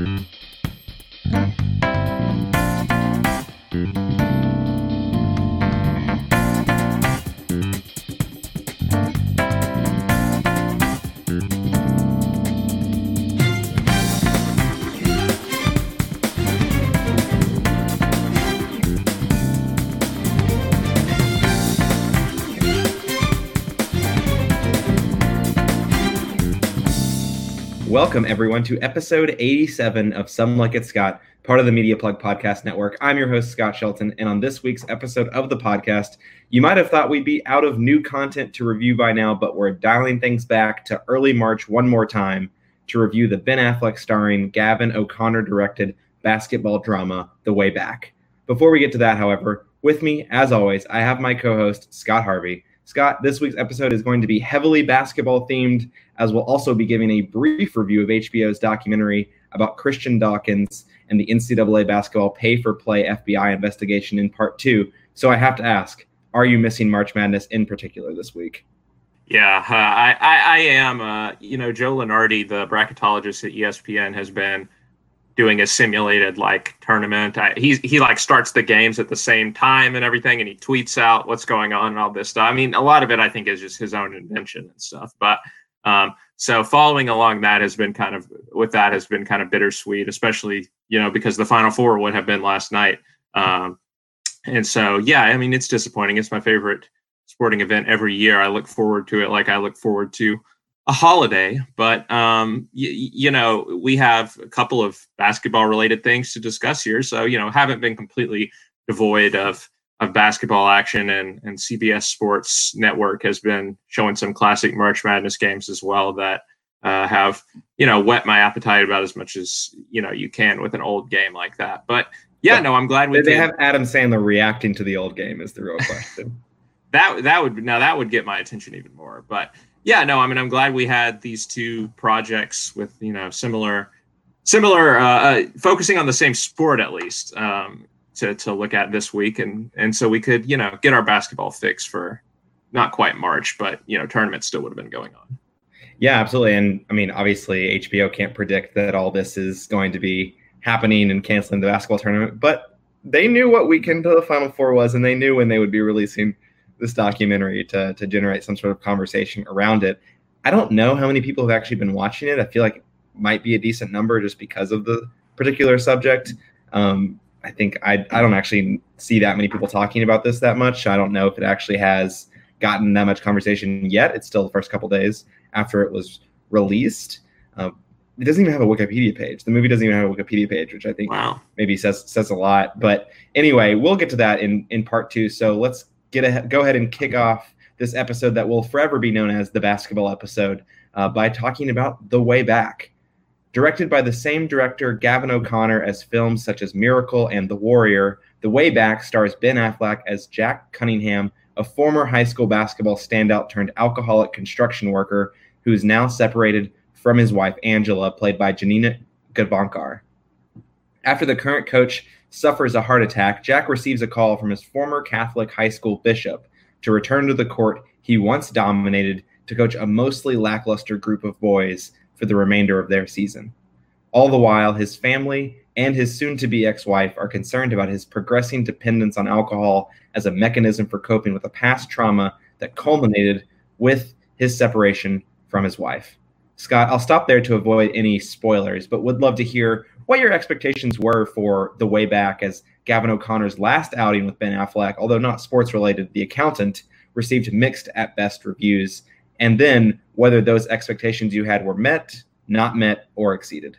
Mm-hmm. Welcome, everyone, to episode 87 of Some Like It Scott, part of the Media Plug Podcast Network. I'm your host, Scott Shelton, and on this week's episode of the podcast, you might have thought we'd be out of new content to review by now, but we're dialing things back to early March one more time to review the Ben Affleck starring, Gavin O'Connor directed basketball drama, The Way Back. Before we get to that, however, with me, as always, I have my co host, Scott Harvey. Scott, this week's episode is going to be heavily basketball themed, as we'll also be giving a brief review of HBO's documentary about Christian Dawkins and the NCAA basketball pay for play FBI investigation in part two. So I have to ask, are you missing March Madness in particular this week? Yeah, uh, I, I, I, am. Uh, you know, Joe Lunardi, the bracketologist at ESPN, has been doing a simulated like tournament. I, he he like starts the games at the same time and everything, and he tweets out what's going on and all this stuff. I mean, a lot of it I think is just his own invention and stuff. But um, so following along that has been kind of with that has been kind of bittersweet, especially you know because the final four would have been last night. Um, and so yeah, I mean it's disappointing. It's my favorite sporting event every year. I look forward to it like I look forward to a holiday, but um, y- you know, we have a couple of basketball related things to discuss here. So, you know, haven't been completely devoid of of basketball action and and CBS Sports Network has been showing some classic March Madness games as well that uh, have you know whet my appetite about as much as you know you can with an old game like that. But yeah, no, I'm glad we. They have Adam Sandler reacting to the old game is the real question. that that would now that would get my attention even more. But yeah, no, I mean, I'm glad we had these two projects with you know similar, similar, uh, uh, focusing on the same sport at least um, to to look at this week, and and so we could you know get our basketball fix for not quite March, but you know tournament still would have been going on. Yeah, absolutely, and I mean, obviously, HBO can't predict that all this is going to be happening and canceling the basketball tournament, but they knew what weekend the Final Four was, and they knew when they would be releasing this documentary to to generate some sort of conversation around it. I don't know how many people have actually been watching it. I feel like it might be a decent number just because of the particular subject. Um, I think I I don't actually see that many people talking about this that much. I don't know if it actually has gotten that much conversation yet. It's still the first couple days after it was released. Uh, it doesn't even have a Wikipedia page. The movie doesn't even have a Wikipedia page, which I think wow. maybe says says a lot. But anyway, we'll get to that in in part two. So let's get a, go ahead and kick off this episode that will forever be known as the basketball episode uh, by talking about The Way Back. Directed by the same director, Gavin O'Connor, as films such as Miracle and The Warrior, The Way Back stars Ben Affleck as Jack Cunningham, a former high school basketball standout turned alcoholic construction worker who is now separated from his wife, Angela, played by Janina Gavankar. After the current coach suffers a heart attack, Jack receives a call from his former Catholic high school bishop to return to the court he once dominated to coach a mostly lackluster group of boys for the remainder of their season. All the while, his family and his soon to be ex wife are concerned about his progressing dependence on alcohol as a mechanism for coping with a past trauma that culminated with his separation from his wife. Scott, I'll stop there to avoid any spoilers, but would love to hear what your expectations were for the way back as Gavin O'Connor's last outing with Ben Affleck, although not sports related, The Accountant received mixed at best reviews, and then whether those expectations you had were met, not met, or exceeded.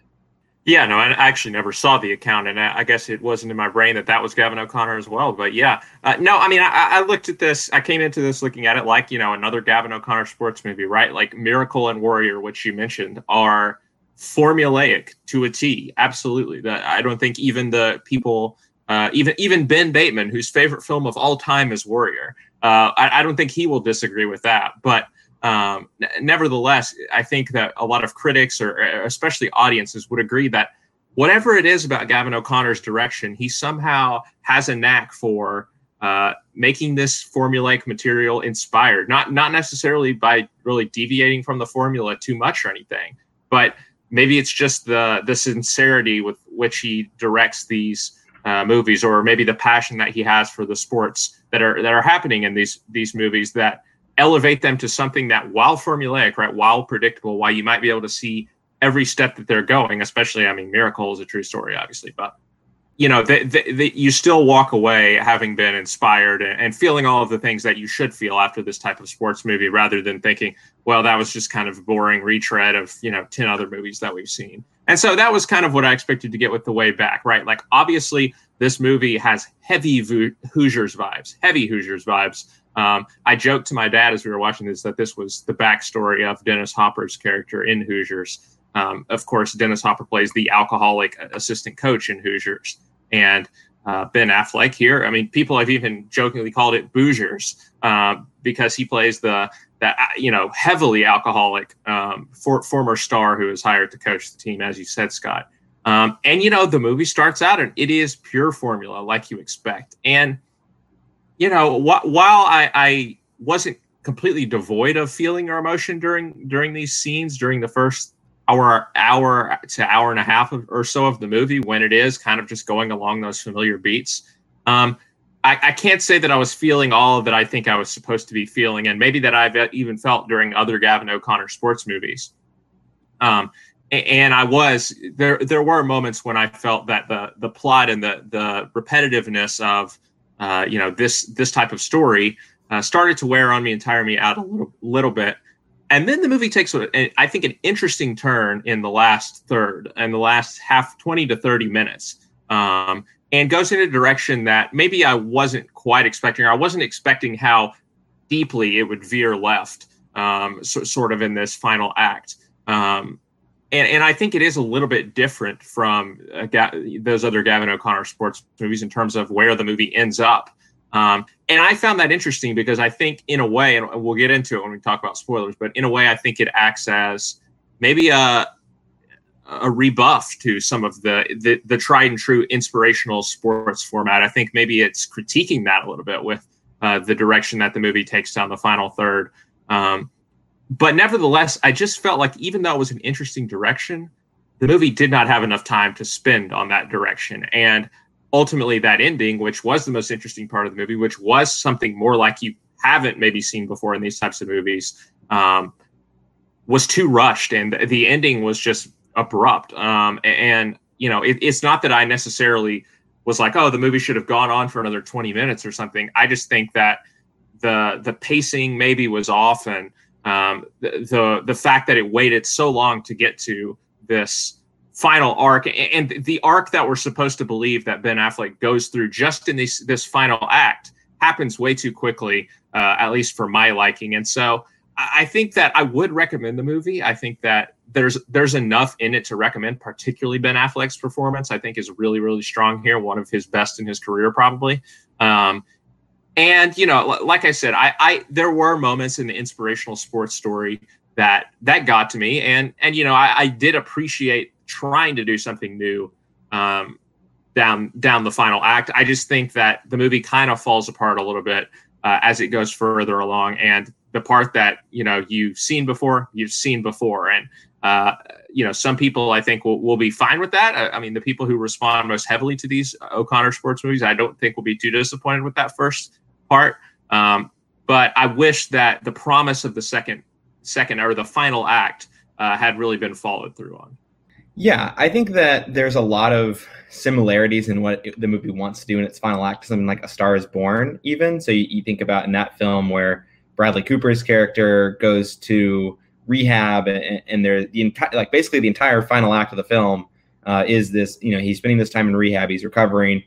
Yeah, no, I actually never saw the account, and I guess it wasn't in my brain that that was Gavin O'Connor as well. But yeah, uh, no, I mean, I, I, looked at this. I came into this looking at it like you know another Gavin O'Connor sports movie, right? Like Miracle and Warrior, which you mentioned, are formulaic to a T. Absolutely. That I don't think even the people, uh, even even Ben Bateman, whose favorite film of all time is Warrior, uh, I, I, don't think he will disagree with that. But um, nevertheless, I think that a lot of critics or especially audiences would agree that whatever it is about Gavin O'Connor's direction, he somehow has a knack for uh, making this formulaic material inspired. Not not necessarily by really deviating from the formula too much or anything, but maybe it's just the the sincerity with which he directs these uh, movies, or maybe the passion that he has for the sports that are that are happening in these these movies that elevate them to something that, while formulaic, right, while predictable, while you might be able to see every step that they're going. Especially, I mean, Miracle is a true story, obviously, but you know, the, you still walk away having been inspired and, and, feeling all of the things that you should feel after this type of sports movie, rather than thinking, well, that was just kind of boring retread of you know ten other movies that we've seen. And so that was kind of what I expected to get with the way back, right? Like obviously this movie has heavy Hoosiers vibes, heavy Hoosiers vibes. Um, I joked to my dad as we were watching this that this was the backstory of Dennis Hopper's character in Hoosiers. Um, of course, Dennis Hopper plays the alcoholic assistant coach in Hoosiers, and uh, Ben Affleck here. I mean, people have even jokingly called it Boozers uh, because he plays the that uh, you know heavily alcoholic um, for, former star who is hired to coach the team, as you said, Scott. Um, and you know the movie starts out and it is pure formula, like you expect. And you know wh- while I, I wasn't completely devoid of feeling or emotion during during these scenes during the first hour hour to hour and a half of, or so of the movie when it is kind of just going along those familiar beats. Um, I, I, can't say that I was feeling all that I think I was supposed to be feeling, and maybe that I've even felt during other Gavin O'Connor sports movies. Um, and I was there. There were moments when I felt that the the plot and the the repetitiveness of uh, you know this this type of story uh, started to wear on me and tire me out a little little bit. And then the movie takes, I think, an interesting turn in the last third and the last half, twenty to thirty minutes. Um, and goes in a direction that maybe I wasn't quite expecting, or I wasn't expecting how deeply it would veer left, um, so, sort of in this final act. Um, and, and I think it is a little bit different from uh, Ga- those other Gavin O'Connor sports movies in terms of where the movie ends up. Um, and I found that interesting because I think, in a way, and we'll get into it when we talk about spoilers, but in a way, I think it acts as maybe a a rebuff to some of the, the, the tried and true inspirational sports format. I think maybe it's critiquing that a little bit with uh, the direction that the movie takes down the final third. Um, but nevertheless, I just felt like even though it was an interesting direction, the movie did not have enough time to spend on that direction. And ultimately, that ending, which was the most interesting part of the movie, which was something more like you haven't maybe seen before in these types of movies, um, was too rushed. And the ending was just abrupt. Um, and you know, it, it's not that I necessarily was like, oh, the movie should have gone on for another 20 minutes or something. I just think that the the pacing maybe was off, and um, the, the the fact that it waited so long to get to this final arc and the arc that we're supposed to believe that Ben Affleck goes through just in this this final act happens way too quickly, uh, at least for my liking. And so I think that I would recommend the movie. I think that there's there's enough in it to recommend, particularly Ben Affleck's performance. I think is really really strong here, one of his best in his career probably. Um, and you know, like I said, I, I there were moments in the inspirational sports story that that got to me, and and you know, I, I did appreciate trying to do something new um, down down the final act. I just think that the movie kind of falls apart a little bit uh, as it goes further along, and the part that you know you've seen before, you've seen before, and uh, you know, some people I think will, will be fine with that. I, I, mean, the people who respond most heavily to these O'Connor sports movies, I don't think will be too disappointed with that first part. Um, but I wish that the promise of the second, second or the final act uh, had really been followed through on. Yeah, I think that there's a lot of similarities in what the movie wants to do in its final act, something like A Star Is Born, even. So you, you think about in that film where Bradley Cooper's character goes to rehab and, and there the entire like basically the entire final act of the film uh, is this you know he's spending this time in rehab he's recovering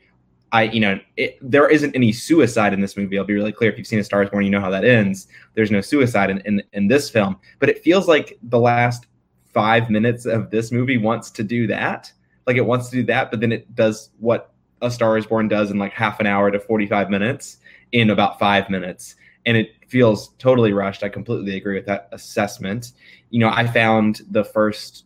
i you know it, there isn't any suicide in this movie. I'll be really clear. If you've seen a star is born you know how that ends. There's no suicide in, in, in this film. But it feels like the last five minutes of this movie wants to do that. Like it wants to do that but then it does what a star is born does in like half an hour to 45 minutes in about five minutes. And it feels totally rushed. I completely agree with that assessment. You know, I found the first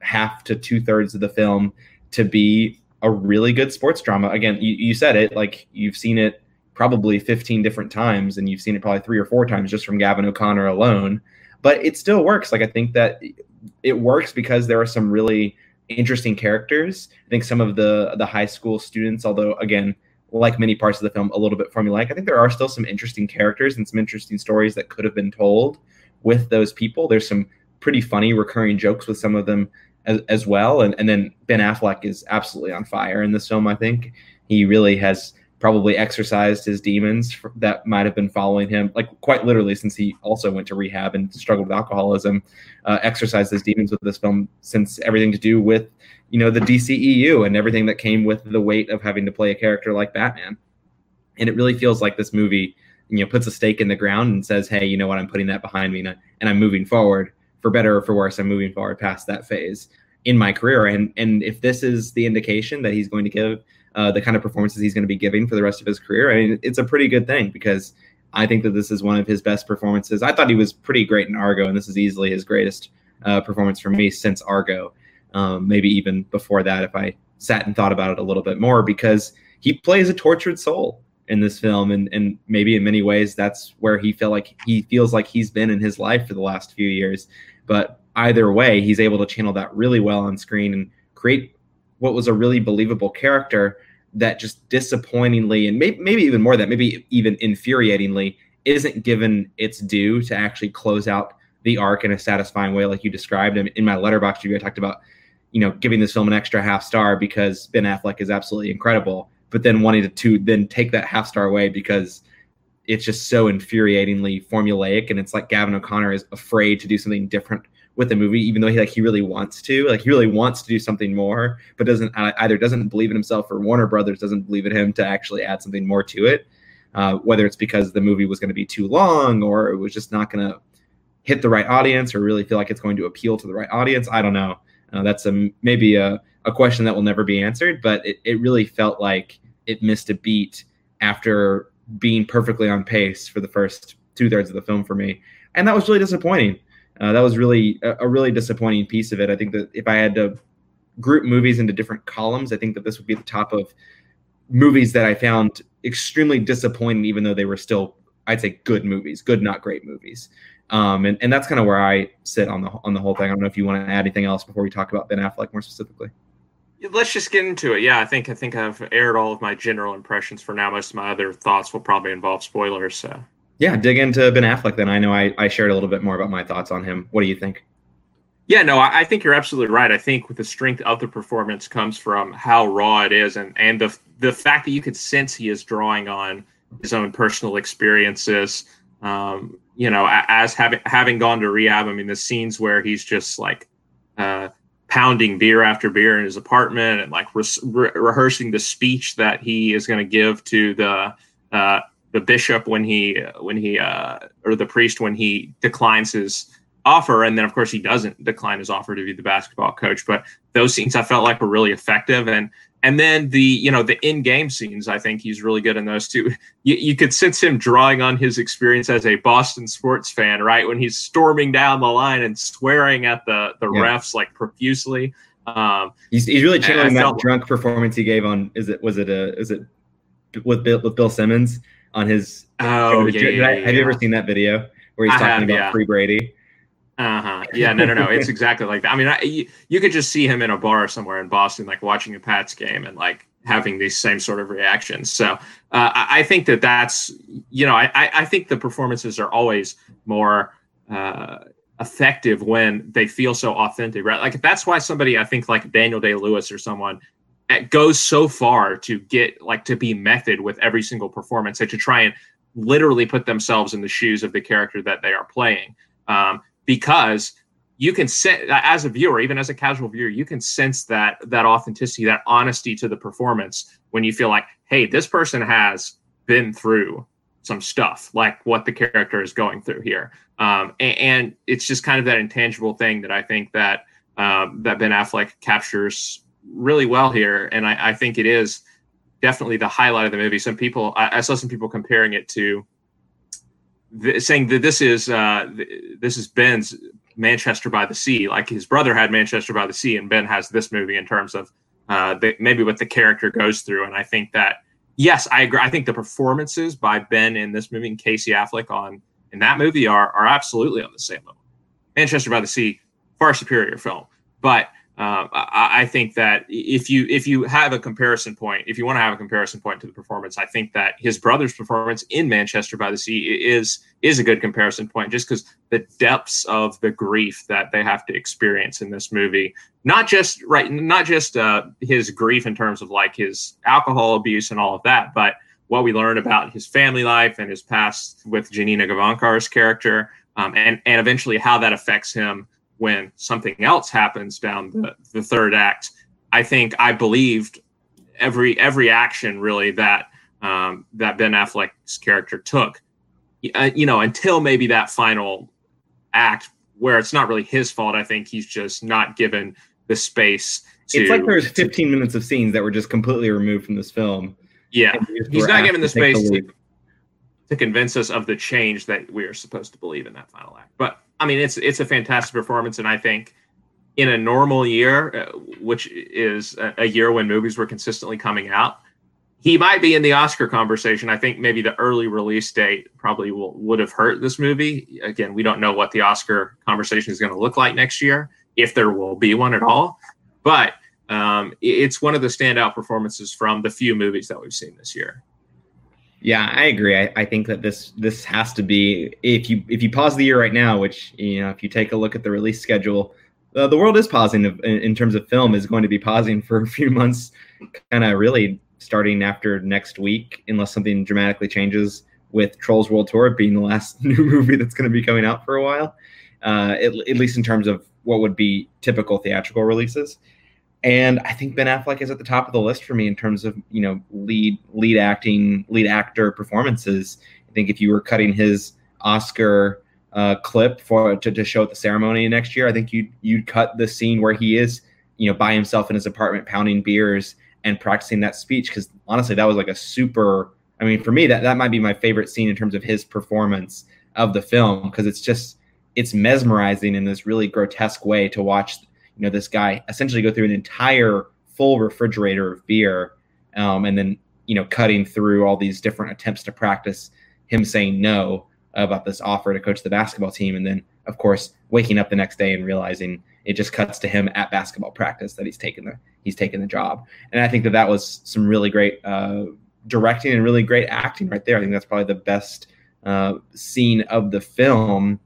half to two thirds of the film to be a really good sports drama. Again, you, you said it like you've seen it probably 15 different times, and you've seen it probably three or four times just from Gavin O'Connor alone. but it still works. Like I think that it works because there are some really interesting characters. I think some of the the high school students, although again, like many parts of the film, a little bit formulaic, I think there are still some interesting characters and some interesting stories that could have been told with those people. There's some pretty funny recurring jokes with some of them as, as well. And and then Ben Affleck is absolutely on fire in this film. I think he really has probably exercised his demons that might have been following him, like quite literally, since he also went to rehab and struggled with alcoholism, uh, exercised his demons with this film since everything to do with, you know, the DCEU and everything that came with the weight of having to play a character like Batman. And it really feels like this movie, you know, puts a stake in the ground and says, hey, you know what, I'm putting that behind me and, and I'm moving forward. For better or for worse, I'm moving forward past that phase in my career. And and if this is the indication that he's going to give uh, the kind of performances he's going to be giving for the rest of his career, I mean, it's a pretty good thing because I think that this is one of his best performances. I thought he was pretty great in Argo, and this is easily his greatest uh, performance for me since Argo. Um, maybe even before that, if I sat and thought about it a little bit more, because he plays a tortured soul in this film, and and maybe in many ways that's where he felt like he feels like he's been in his life for the last few years. But either way, he's able to channel that really well on screen and create what was a really believable character that just disappointingly and maybe, maybe even more that maybe even infuriatingly isn't given its due to actually close out the arc in a satisfying way like you described in my Letterboxd review i talked about you know giving this film an extra half star because ben affleck is absolutely incredible but then wanting to, to then take that half star away because it's just so infuriatingly formulaic and it's like gavin o'connor is afraid to do something different with the movie, even though he like he really wants to, like he really wants to do something more, but doesn't uh, either doesn't believe in himself or Warner Brothers doesn't believe in him to actually add something more to it. Uh, whether it's because the movie was going to be too long or it was just not going to hit the right audience or really feel like it's going to appeal to the right audience, I don't know. Uh, that's a maybe a, a question that will never be answered, but it, it really felt like it missed a beat after being perfectly on pace for the first two thirds of the film for me, and that was really disappointing. Uh, that was really a, a, really disappointing piece of it. I think that if I had to group movies into different columns, I think that this would be the top of movies that I found extremely disappointing, even though they were still, I'd say, good movies, good not great movies. Um, and, and that's kind of where I sit on the on the whole thing. I don't know if you want to add anything else before we talk about Ben Affleck more specifically. Let's just get into it. Yeah, I think I think I've aired all of my general impressions for now. Most of my other thoughts will probably involve spoilers. So yeah, dig into Ben Affleck. Then I know I, I shared a little bit more about my thoughts on him. What do you think? Yeah, no, I, I think you're absolutely right. I think with the strength of the performance comes from how raw it is, and and the the fact that you could sense he is drawing on his own personal experiences. Um, you know, as having having gone to rehab. I mean, the scenes where he's just like uh, pounding beer after beer in his apartment and like re- rehearsing the speech that he is going to give to the uh, the bishop when he when he uh, or the priest when he declines his offer. And then of course he doesn't decline his offer to be the basketball coach. But those scenes i felt like were really effective. And and then the you know the in-game scenes i think he's really good in those too you, you could sense him drawing on his experience as a boston sports fan right when he's storming down the line and swearing at the the yeah. refs like profusely um, he's, he's really channeling that drunk performance he gave on is it was it a is it with Bill, with Bill Simmons on his. Oh, yeah, yeah, I, Have you ever seen that video where he's I talking have, about yeah. free Brady? Uh huh. Yeah. No. No. No. It's exactly like that. I mean, I, you, you could just see him in a bar somewhere in Boston, like watching a Pats game, and like having these same sort of reactions. So uh, I, think that that's you know I I think the performances are always more. Uh, effective when they feel so authentic, right? Like that's why somebody I think like Daniel Day Lewis or someone goes so far to get like to be method with every single performance and to try and literally put themselves in the shoes of the character that they are playing um, because you can sense as a viewer even as a casual viewer you can sense that that authenticity that honesty to the performance when you feel like hey this person has been through some stuff like what the character is going through here um, and, and, it's just kind of that intangible thing that i think that um, that ben affleck captures really well here, and I, I, think it is definitely the highlight of the movie. Some people, I, I saw some people comparing it to th- saying that this is uh, th- this is Ben's Manchester by the Sea. Like his brother had Manchester by the Sea, and Ben has this movie in terms of uh, the, maybe what the character goes through. And I think that yes, I agree. I think the performances by Ben in this movie and Casey Affleck on in that movie are are absolutely on the same level. Manchester by the Sea, far superior film. But um, I, I, think that if you if you have a comparison point, if you want to have a comparison point to the performance, I think that his brother's performance in Manchester by the Sea is is a good comparison point, just because the depths of the grief that they have to experience in this movie, not just right, not just uh, his grief in terms of like his alcohol abuse and all of that, but what we learn about his family life and his past with Janina Gavankar's character, um, and and eventually how that affects him when something else happens down the, the third act, I think I believed every every action really that um, that Ben Affleck's character took. Uh, you know, until maybe that final act where it's not really his fault. I think he's just not given the space. To, it's like there's 15 to, minutes of scenes that were just completely removed from this film. Yeah, he's not given the space to, to convince us of the change that we are supposed to believe in that final act. But I mean, it's it's a fantastic performance, and I think in a normal year, uh, which is a, year when movies were consistently coming out, he might be in the Oscar conversation. I think maybe the early release date probably will, would have hurt this movie. Again, we don't know what the Oscar conversation is going to look like next year, if there will be one at all. But um, it's one of the standout performances from the few movies that we've seen this year. Yeah, I agree. I, I, think that this this has to be if you if you pause the year right now, which you know if you take a look at the release schedule, uh, the world is pausing in, in, terms of film is going to be pausing for a few months, kind of really starting after next week, unless something dramatically changes with Trolls World Tour being the last new movie that's going to be coming out for a while, uh, at, at least in terms of what would be typical theatrical releases. And I think Ben Affleck is at the top of the list for me in terms of you know lead lead acting lead actor performances. I think if you were cutting his Oscar uh, clip for to, to show at the ceremony next year, I think you'd you'd cut the scene where he is you know by himself in his apartment pounding beers and practicing that speech because honestly that was like a super. I mean, for me that that might be my favorite scene in terms of his performance of the film because it's just it's mesmerizing in this really grotesque way to watch you know this guy essentially go through an entire full refrigerator of beer um, and then you know cutting through all these different attempts to practice him saying no about this offer to coach the basketball team and then of course waking up the next day and realizing it just cuts to him at basketball practice that he's taken the he's taken the job. And i think that that was some really great uh, directing and really great acting right there. I think that's probably the best uh, scene of the film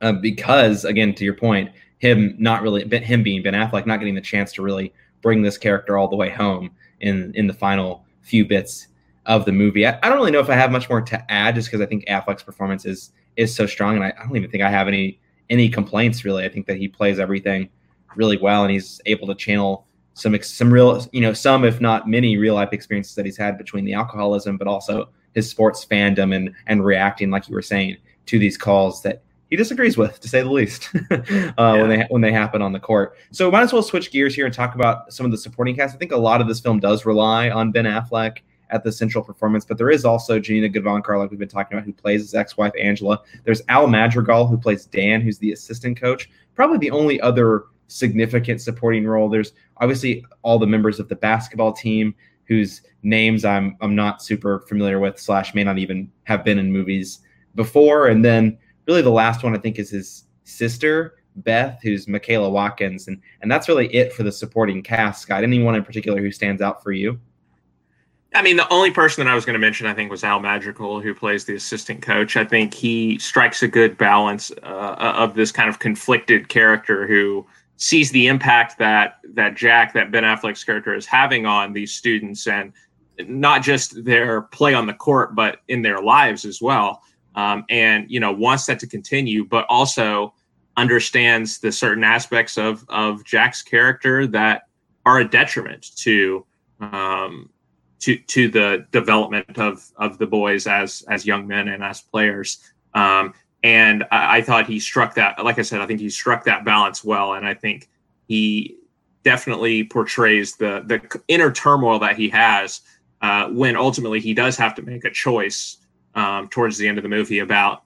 uh, because again to your point him not really him being Ben Affleck not getting the chance to really bring this character all the way home in in the final few bits of the movie. I, I don't really know if I have much more to add, just because I think Affleck's performance is is so strong, and I, I, don't even think I have any any complaints really. I think that he plays everything really well, and he's able to channel some some real you know some if not many real life experiences that he's had between the alcoholism, but also his sports fandom and and reacting like you were saying to these calls that he disagrees with, to say the least, uh, yeah. when they when they happen on the court. So might as well switch gears here and talk about some of the supporting cast. I think a lot of this film does rely on Ben Affleck at the central performance, but there is also Janina Gavankar, like we've been talking about, who plays his ex-wife Angela. There's Al Madrigal, who plays Dan, who's the assistant coach. Probably the only other significant supporting role. There's obviously all the members of the basketball team whose names I'm I'm not super familiar with, slash may not even have been in movies before, and then really the last one I think is his sister Beth, who's Michaela Watkins, and and that's really it for the supporting cast. Scott, anyone in particular who stands out for you? I mean, the only person that I was going to mention, I think, was Al Madrigal, who plays the assistant coach. I think he strikes a good balance uh, of this kind of conflicted character who sees the impact that that Jack, that Ben Affleck's character, is having on these students, and not just their play on the court, but in their lives as well um, and you know wants that to continue, but also understands the certain aspects of of Jack's character that are a detriment to um, to to the development of of the boys as as young men and as players. Um, and I, I, thought he struck that. Like I said, I think he struck that balance well, and I think he definitely portrays the the inner turmoil that he has uh, when ultimately he does have to make a choice um, towards the end of the movie about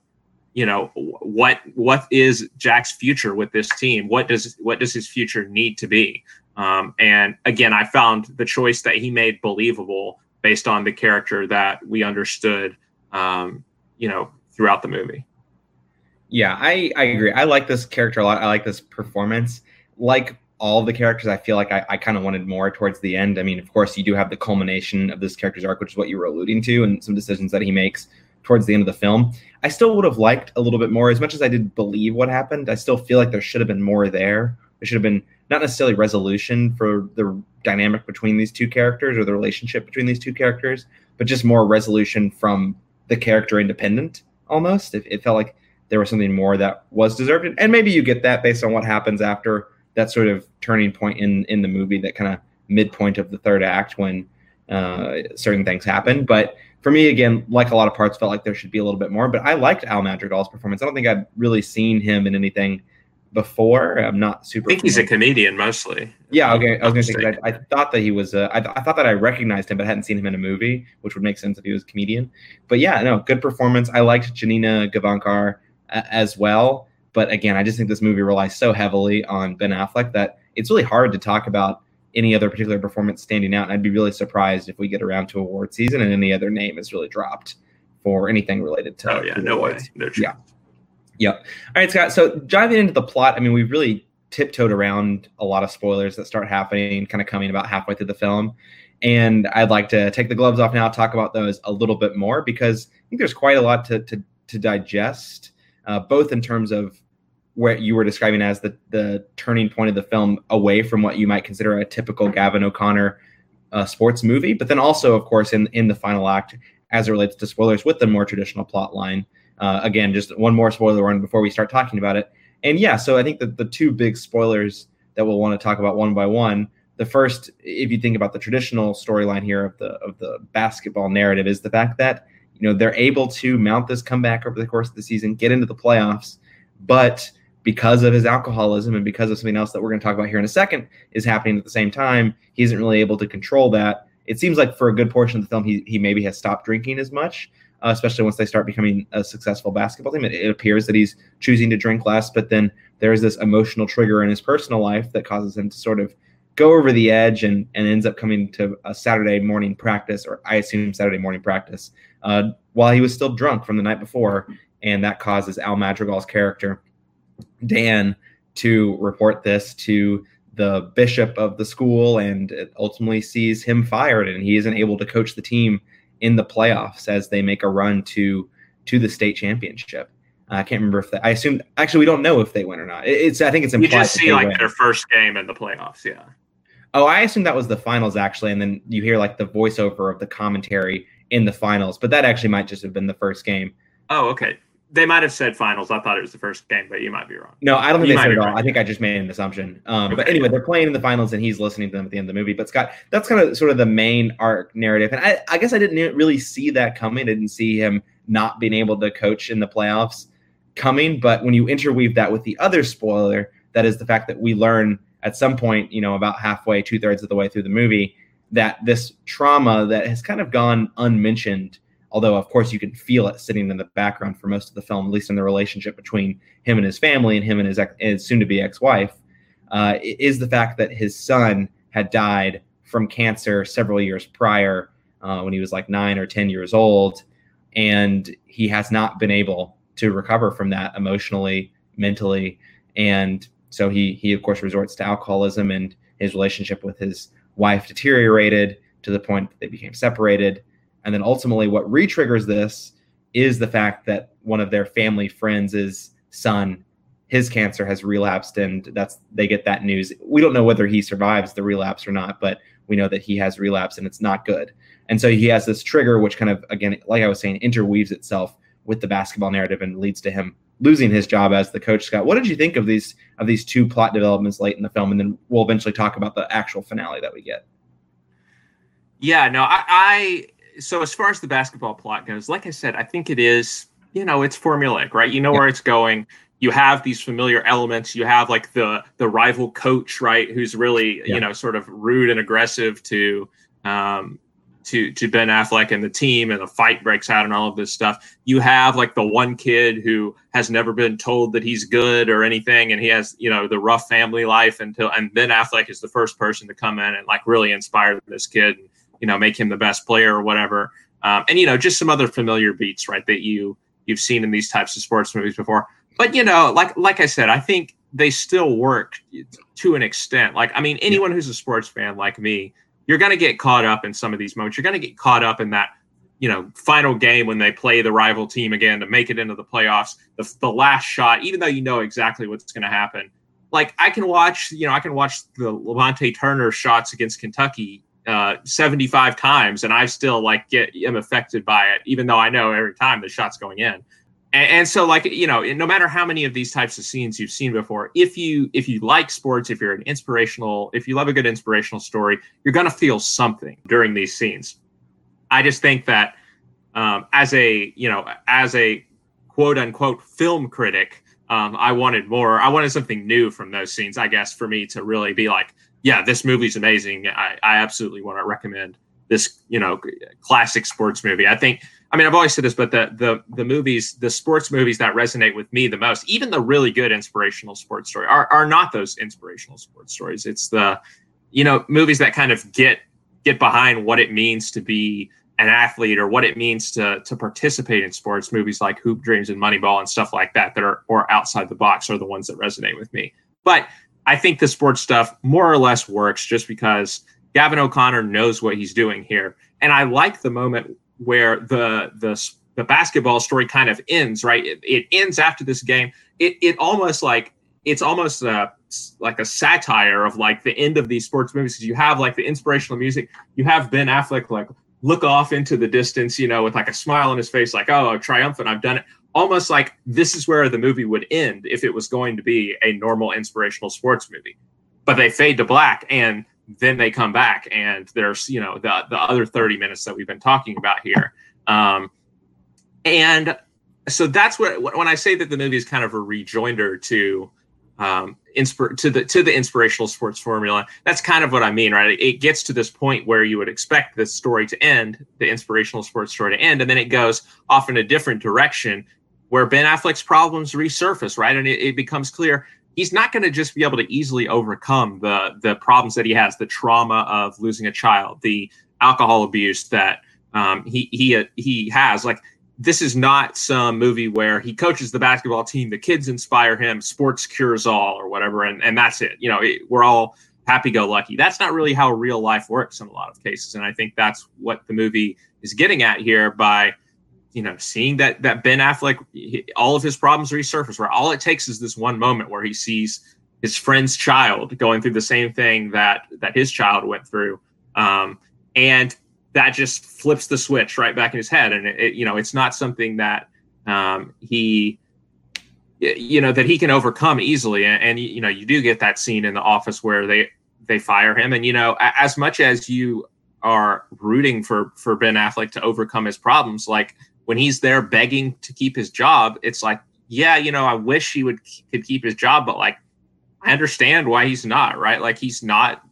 you know what what is Jack's future with this team? What does what does his future need to be? Um, and again, I found the choice that he made believable based on the character that we understood, um, you know, throughout the movie. Yeah, I, I agree. I like this character a lot. I like this performance. Like all the characters, I feel like I, I kind of wanted more towards the end. I mean, of course, you do have the culmination of this character's arc, which is what you were alluding to, and some decisions that he makes towards the end of the film. I still would have liked a little bit more. As much as I did believe what happened, I still feel like there should have been more there. There should have been not necessarily resolution for the dynamic between these two characters or the relationship between these two characters, but just more resolution from the character independent almost. It, it felt like there was something more that was deserved. And maybe you get that based on what happens after that sort of turning point in, in the movie, that kind of midpoint of the third act when uh, certain things happen. But for me, again, like a lot of parts, felt like there should be a little bit more. But I liked Al Madrigal's performance. I don't think I've really seen him in anything before. I'm not super. I think he's a comedian mostly. Yeah, okay. I was going to say I, I, thought that he was. Uh, I, I, thought that I recognized him, but hadn't seen him in a movie, which would make sense if he was a comedian. But yeah, no, good performance. I liked Janina Gavankar uh, as well. But again, I just think this movie relies so heavily on Ben Affleck that it's really hard to talk about any other particular performance standing out. And I'd be really surprised if we get around to award season and any other name is really dropped for anything related to. Oh yeah, no way, no yeah. Yep. All right, Scott. So diving into the plot, I mean, we've really tiptoed around a lot of spoilers that start happening, kind of coming about halfway through the film. And I'd like to take the gloves off now, talk about those a little bit more because I think there's quite a lot to to, to digest, uh, both in terms of what you were describing as the the turning point of the film away from what you might consider a typical Gavin O'Connor uh, sports movie, but then also, of course, in in the final act as it relates to spoilers with the more traditional plot line. Uh, again, just one more spoiler warning before we start talking about it. And yeah, so I think that the two big spoilers that we'll want to talk about one by one. The first, if you think about the traditional storyline here of the of the basketball narrative, is the fact that you know they're able to mount this comeback over the course of the season, get into the playoffs, but because of his alcoholism and because of something else that we're going to talk about here in a second is happening at the same time, he isn't really able to control that. It seems like for a good portion of the film, he, he maybe has stopped drinking as much, uh, especially once they start becoming a successful basketball team. It, it, appears that he's choosing to drink less, but then there's this emotional trigger in his personal life that causes him to sort of go over the edge and, and ends up coming to a Saturday morning practice, or I assume Saturday morning practice, uh, while he was still drunk from the night before. And that causes Al Madrigal's character, Dan, to report this to the bishop of the school and it ultimately sees him fired and he isn't able to coach the team in the playoffs as they make a run to to the state championship. I can't remember if they, I assume actually we don't know if they win or not. It's I think it's implied. You just see like win. their first game in the playoffs, yeah. Oh, I assume that was the finals actually, and then you hear like the voiceover of the commentary in the finals, but that actually might just have been the first game. Oh, okay. They might have said finals. I thought it was the first game, but you might be wrong. No, I don't think you they said it all. I think I just made an assumption. Um, okay. But anyway, they're playing in the finals, and he's listening to them at the end of the movie. But Scott, that's kind of sort of the main arc narrative, and I, I guess I didn't really see that coming. I didn't see him not being able to coach in the playoffs coming. But when you interweave that with the other spoiler, that is the fact that we learn at some point, you know, about halfway, two thirds of the way through the movie, that this trauma that has kind of gone unmentioned although of course you can feel it sitting in the background for most of the film, at least in the relationship between him and his family and him and his, his soon-to-be ex-wife, uh, is the fact that his son had died from cancer several years prior uh, when he was like nine or ten years old, and he has not been able to recover from that emotionally, mentally, and so he he of course resorts to alcoholism, and his relationship with his wife deteriorated to the point that they became separated and then ultimately, what re-triggers this is the fact that one of their family friends' son, his cancer has relapsed, and that's they get that news. We don't know whether he survives the relapse or not, but we know that he has relapse and it's not good. And so he has this trigger, which kind of, again, like I was saying, interweaves itself with the basketball narrative and leads to him losing his job as the coach. Scott, what did you think of these of these two plot developments late in the film? And then we'll eventually talk about the actual finale that we get. Yeah, no, I, I so as far as the basketball plot goes, like I said, I think it is, you know, it's formulaic, right? You know yeah. where it's going. You have these familiar elements. You have like the the rival coach, right, who's really, yeah. you know, sort of rude and aggressive to um to to Ben Affleck and the team and a fight breaks out and all of this stuff. You have like the one kid who has never been told that he's good or anything and he has, you know, the rough family life until and Ben Affleck is the first person to come in and like really inspire this kid you know make him the best player or whatever. Um, and you know just some other familiar beats, right? That you you've seen in these types of sports movies before. but you know, like like I said, I think they still work to an extent. Like I mean, anyone who's a sports fan like me, you're going to get caught up in some of these moments. You're going to get caught up in that you know final game when they play the rival team again to make it into the playoffs. The the last shot, even though you know exactly what's going to happen. Like I can watch, you know, I can watch the Levante Turner shots against Kentucky uh, 75 times and I still like get am affected by it, even though I know every time the shot's going in. And, and, so like, you know, no matter how many of these types of scenes you've seen before, if you if you like sports, if you're an inspirational, if you love a good inspirational story, you're gonna feel something during these scenes. I just think that um, as a, you know, as a quote unquote film critic, um, I wanted more. I wanted something new from those scenes, I guess, for me to really be like, yeah, this movie's amazing. I, I absolutely want to recommend this, you know, classic sports movie. I think, I mean, I've always said this, but the the the movies, the sports movies that resonate with me the most, even the really good inspirational sports story, are are not those inspirational sports stories. It's the, you know, movies that kind of get get behind what it means to be an athlete or what it means to to participate in sports movies like hoop dreams and moneyball and stuff like that that are or outside the box are the ones that resonate with me but I think the sports stuff more or less works just because Gavin O'Connor knows what he's doing here. And I like the moment where the the the basketball story kind of ends, right? It, it ends after this game. It it almost like it's almost a, like a satire of like the end of these sports movies you have like the inspirational music. You have Ben Affleck like look off into the distance, you know, with like a smile on his face, like, oh, I'm triumphant, I've done it almost like this is where the movie would end if it was going to be a normal inspirational sports movie. But they fade to black and then they come back and there's, you know, the the other 30 minutes that we've been talking about here. Um, and so that's what when I say that the movie is kind of a rejoinder to um, inspir- to the to the inspirational sports formula. That's kind of what I mean, right? It gets to this point where you would expect the story to end, the inspirational sports story to end, and then it goes off in a different direction where Ben Affleck's problems resurface, right? And it, it becomes clear he's not going to just be able to easily overcome the the problems that he has, the trauma of losing a child, the alcohol abuse that um, he he uh, he has. Like this is not some movie where he coaches the basketball team, the kids inspire him, sports cures all, or whatever, and and that's it. You know, it, we're all happy go lucky. That's not really how real life works in a lot of cases, and I think that's what the movie is getting at here by you know, seeing that that Ben Affleck, all of his problems resurface, where all it takes is this one moment where he sees his friend's child going through the same thing that that his child went through, um, and that just flips the switch right back in his head. And it, it, you know, it's not something that um, he, you know, that he can overcome easily. And, and you know, you do get that scene in the office where they they fire him, and you know, as much as you are rooting for for Ben Affleck to overcome his problems, like when he's there begging to keep his job, it's like, yeah, you know, I wish he would could keep his job, but like, I understand why he's not right. Like, he's not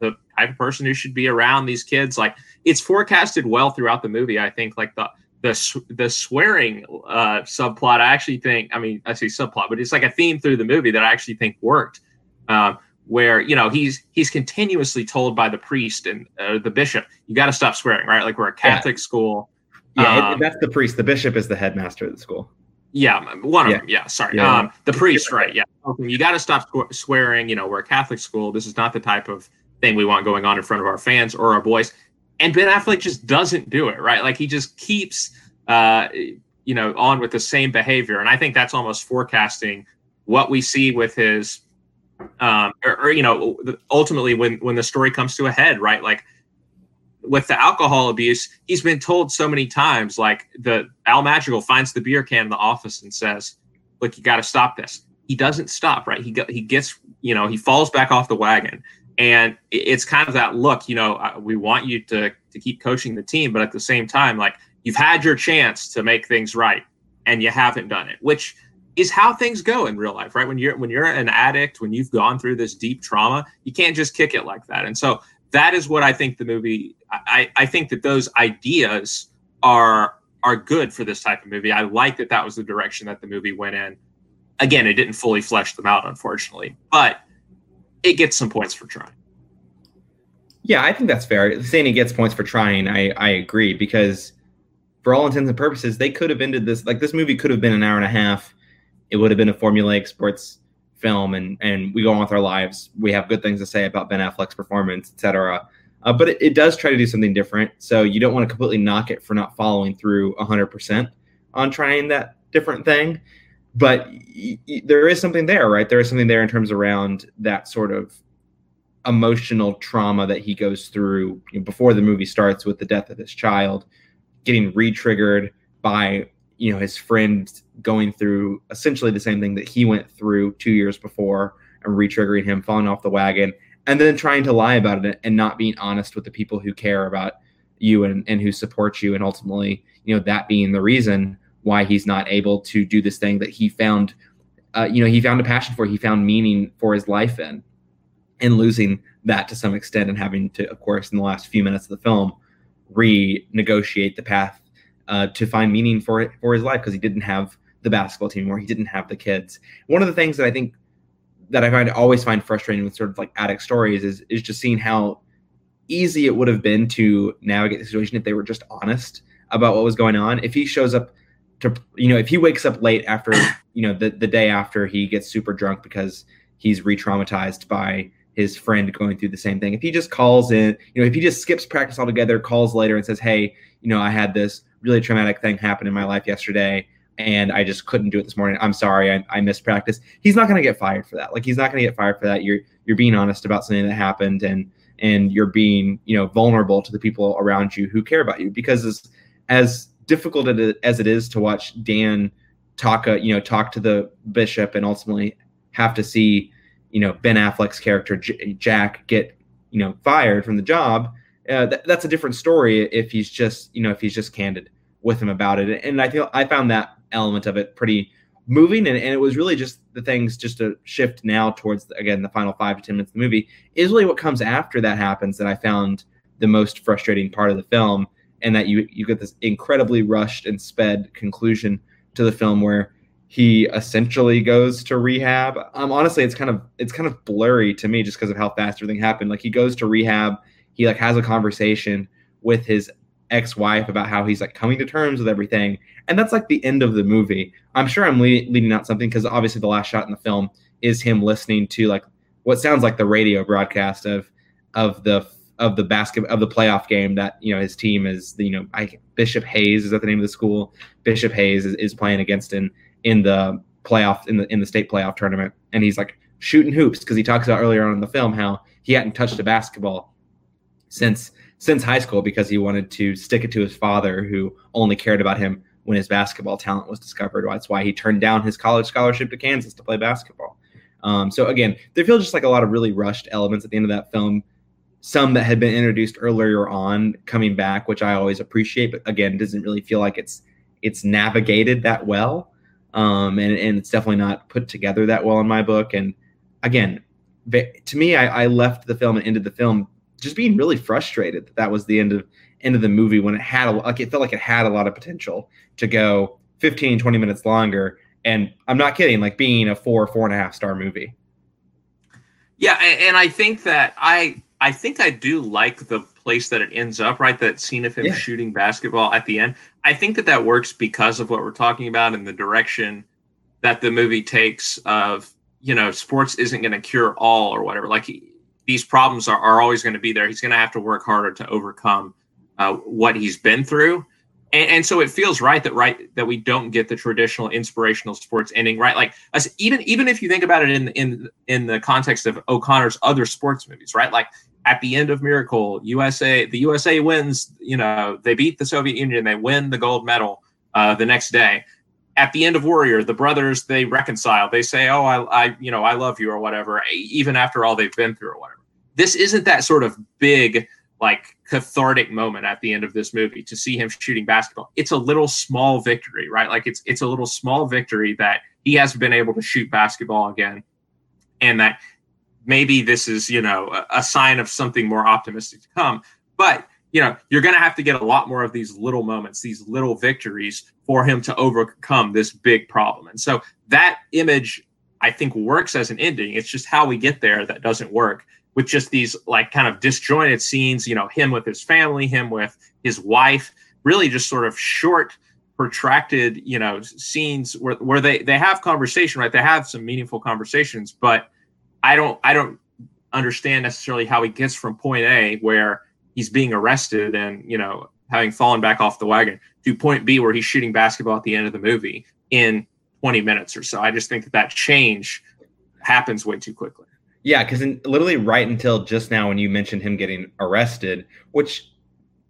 the type of person who should be around these kids. Like, it's forecasted well throughout the movie. I think like the the the swearing uh, subplot. I actually think. I mean, I say subplot, but it's like a theme through the movie that I actually think worked. Um, where you know he's he's continuously told by the priest and uh, the bishop, you got to stop swearing, right? Like we're a Catholic yeah. school yeah, um, that's the priest. The bishop is the headmaster of the school. Yeah, one of yeah. them. Yeah, sorry. Yeah. Um, the priest, right? Yeah. You got to stop swearing. You know, we're a Catholic school. This is not the type of thing we want going on in front of our fans or our boys. And Ben Affleck just doesn't do it, right? Like he just keeps, uh, you know, on with the same behavior. And I think that's almost forecasting what we see with his, um, or, or you know, ultimately when when the story comes to a head, right? Like with the alcohol abuse, he's been told so many times, like the Al Madrigal finds the beer can in the office and says, "Look, you got to stop this." He doesn't stop, right? He he gets, you know, he falls back off the wagon, and it's kind of that look. You know, we want you to to keep coaching the team, but at the same time, like you've had your chance to make things right, and you haven't done it, which is how things go in real life, right? When you're when you're an addict, when you've gone through this deep trauma, you can't just kick it like that. And so that is what I think the movie. I, I think that those ideas are are good for this type of movie. I like that that was the direction that the movie went in. Again, it didn't fully flesh them out, unfortunately, but it gets some points for trying. Yeah, I think that's fair. Saying it gets points for trying, I I agree because for all intents and purposes, they could have ended this like this movie could have been an hour and a half, it would have been a formulaic sports film and and we go on with our lives. We have good things to say about Ben Affleck's performance, etc. Uh, but it, it, does try to do something different. So you don't want to completely knock it for not following through 100% on trying that different thing. But y- y- there is something there, right? There is something there in terms around that sort of emotional trauma that he goes through you know, before the movie starts with the death of his child, getting re-triggered by you know his friend going through essentially the same thing that he went through two years before and re-triggering him falling off the wagon and then trying to lie about it and not being honest with the people who care about you and, and who support you and ultimately you know that being the reason why he's not able to do this thing that he found uh, you know he found a passion for he found meaning for his life in and losing that to some extent and having to, of course, in the last few minutes of the film, renegotiate the path uh, to find meaning for it for his life because he didn't have the basketball team anymore. He didn't have the kids. One of the things that I think that I find always find frustrating with sort of like addict stories is is just seeing how easy it would have been to navigate the situation if they were just honest about what was going on. If he shows up to you know, if he wakes up late after, you know, the, the day after he gets super drunk because he's re-traumatized by his friend going through the same thing. If he just calls in, you know, if he just skips practice altogether, calls later and says, "Hey, you know, I had this really traumatic thing happen in my life yesterday, and I just couldn't do it this morning. I'm sorry, I, I missed practice." He's not going to get fired for that. Like he's not going to get fired for that. You're you're being honest about something that happened, and and you're being you know vulnerable to the people around you who care about you. Because as as difficult as it is to watch Dan talk, uh, you know, talk to the bishop and ultimately have to see you know Ben Affleck's character J- Jack get you know fired from the job, uh, th- that's a different story if he's just you know if he's just candid with him about it. And I feel I found that element of it pretty moving, and, and it was really just the things just to shift now towards the, again the final five to ten minutes of the movie is really what comes after that happens that I found the most frustrating part of the film, and that you you get this incredibly rushed and sped conclusion to the film where he essentially goes to rehab. Um, honestly, it's kind of it's kind of blurry to me just because of how fast everything happened. Like he goes to rehab, he like has a conversation with his ex-wife about how he's like coming to terms with everything, and that's like the end of the movie. I'm sure I'm le- leading out something because obviously the last shot in the film is him listening to like what sounds like the radio broadcast of of the of the basket of the playoff game that you know his team is you know I, Bishop Hayes is that the name of the school Bishop Hayes is, is playing against in in the playoff in the in the state playoff tournament, and he's like shooting hoops because he talks about earlier on in the film how he hadn't touched a basketball since since high school because he wanted to stick it to his father who only cared about him when his basketball talent was discovered. That's why he turned down his college scholarship to Kansas to play basketball. Um, so again, there feels just like a lot of really rushed elements at the end of that film. Some that had been introduced earlier on coming back, which I always appreciate, but again, doesn't really feel like it's it's navigated that well um, and and it's definitely not put together that well in my book. And again, to me, I, I left the film and ended the film just being really frustrated that that was the end of end of the movie when it had a, like it felt like it had a lot of potential to go 15 20 minutes longer and i'm not kidding like being a four four and a half star movie yeah and i think that i i think i do like the place that it ends up right that scene of him yeah. shooting basketball at the end I think that that works because of what we're talking about and the direction that the movie takes of, you know, sports isn't going to cure all or whatever. Like these problems are, are always going to be there. He's going to have to work harder to overcome uh, what he's been through. And, and, so it feels right that right that we don't get the traditional inspirational sports ending right like even even if you think about it in in in the context of O'Connor's other sports movies right like at the end of Miracle, USA, the USA wins. You know, they beat the Soviet Union. They win the gold medal uh, the next day. At the end of Warrior, the brothers they reconcile. They say, "Oh, I, I, you know, I love you," or whatever. Even after all they've been through, or whatever. This isn't that sort of big, like cathartic moment at the end of this movie to see him shooting basketball. It's a little small victory, right? Like it's it's a little small victory that he has been able to shoot basketball again, and that maybe this is you know a, a sign of something more optimistic to come but you know you're going to have to get a lot more of these little moments these little victories for him to overcome this big problem and so that image i think works as an ending it's just how we get there that doesn't work with just these like kind of disjointed scenes you know him with his family him with his wife really just sort of short protracted, you know, scenes where, where they they have conversation, right? They have some meaningful conversations, but I don't I don't understand necessarily how he gets from point A where he's being arrested and you know having fallen back off the wagon to point B where he's shooting basketball at the end of the movie in 20 minutes or so. I just think that that change happens way too quickly. Yeah, because literally right until just now when you mentioned him getting arrested, which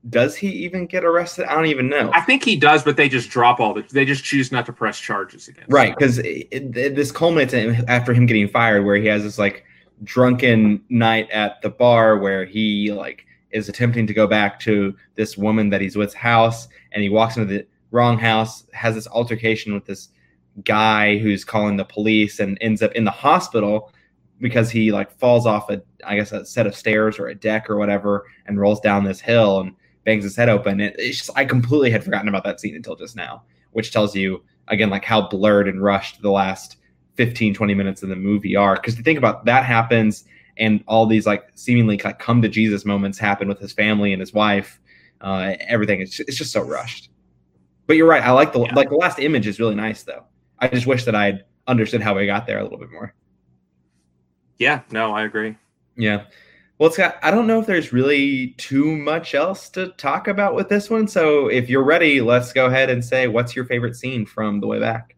does he even get arrested? I don't even know. I think he does, but they just drop all the. They just choose not to press charges against. Right, because this culminates after him getting fired, where he has this like drunken night at the bar where he like is attempting to go back to this woman that he's with's house, and he walks into the wrong house, has this altercation with this guy who's calling the police, and ends up in the hospital because he like falls off a I guess a set of stairs or a deck or whatever and rolls down this hill and bangs his head open. It, it's just I completely had forgotten about that scene until just now, which tells you again like how blurred and rushed the last 15 20 minutes of the movie are. Because to think about that happens and all these like seemingly like come to jesus moments happen with his family and his wife uh, everything. It's just, it's just so rushed. But you're right. I like the yeah. like the last image is really nice though. I just wish that i'd understood how we got there a little bit more yeah no i agree yeah well, Scott, I don't know if there's really too much else to talk about with this one. So if you're ready, let's go ahead and say what's your favorite scene from The Way Back?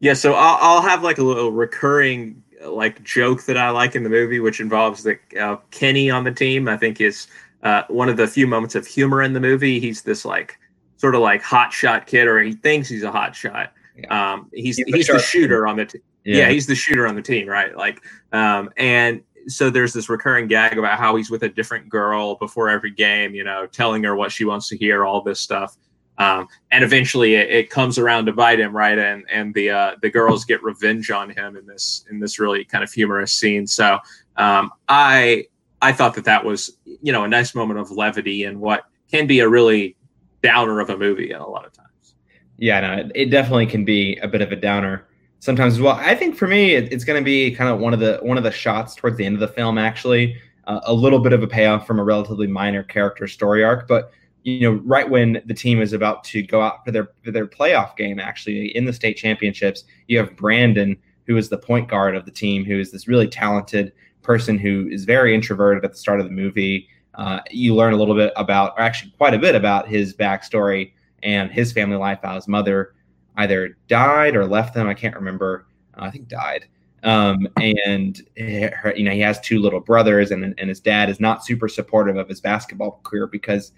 Yeah, so I'll, I'll have like a little recurring like joke that I like in the movie, which involves the uh, Kenny on the team. I think is uh, one of the few moments of humor in the movie. He's this like sort of like hot shot kid, or he thinks he's a hot shot. Yeah. Um, he's he's, he's the shooter on the team. Yeah. yeah. he's the shooter on the team, right? Like, um, and so there's this recurring gag about how he's with a different girl before every game, you know, telling her what she wants to hear, all this stuff. Um, and eventually it, it, comes around to bite him, right? And and the uh, the girls get revenge on him in this in this really kind of humorous scene. So um, I I thought that that was you know a nice moment of levity and what can be a really downer of a movie a lot of times. Yeah, no, it definitely can be a bit of a downer sometimes as well. I think for me, it, it's going to be kind of one of the one of the shots towards the end of the film. Actually, uh, a little bit of a payoff from a relatively minor character story arc, but you know, right when the team is about to go out for their for their playoff game, actually in the state championships, you have Brandon, who is the point guard of the team, who is this really talented person who is very introverted at the start of the movie. Uh, you learn a little bit about, or actually quite a bit about his backstory and his family life. How his mother either died or left them. I can't remember. Uh, I think died. Um, and her, you know he has two little brothers, and and his dad is not super supportive of his basketball career because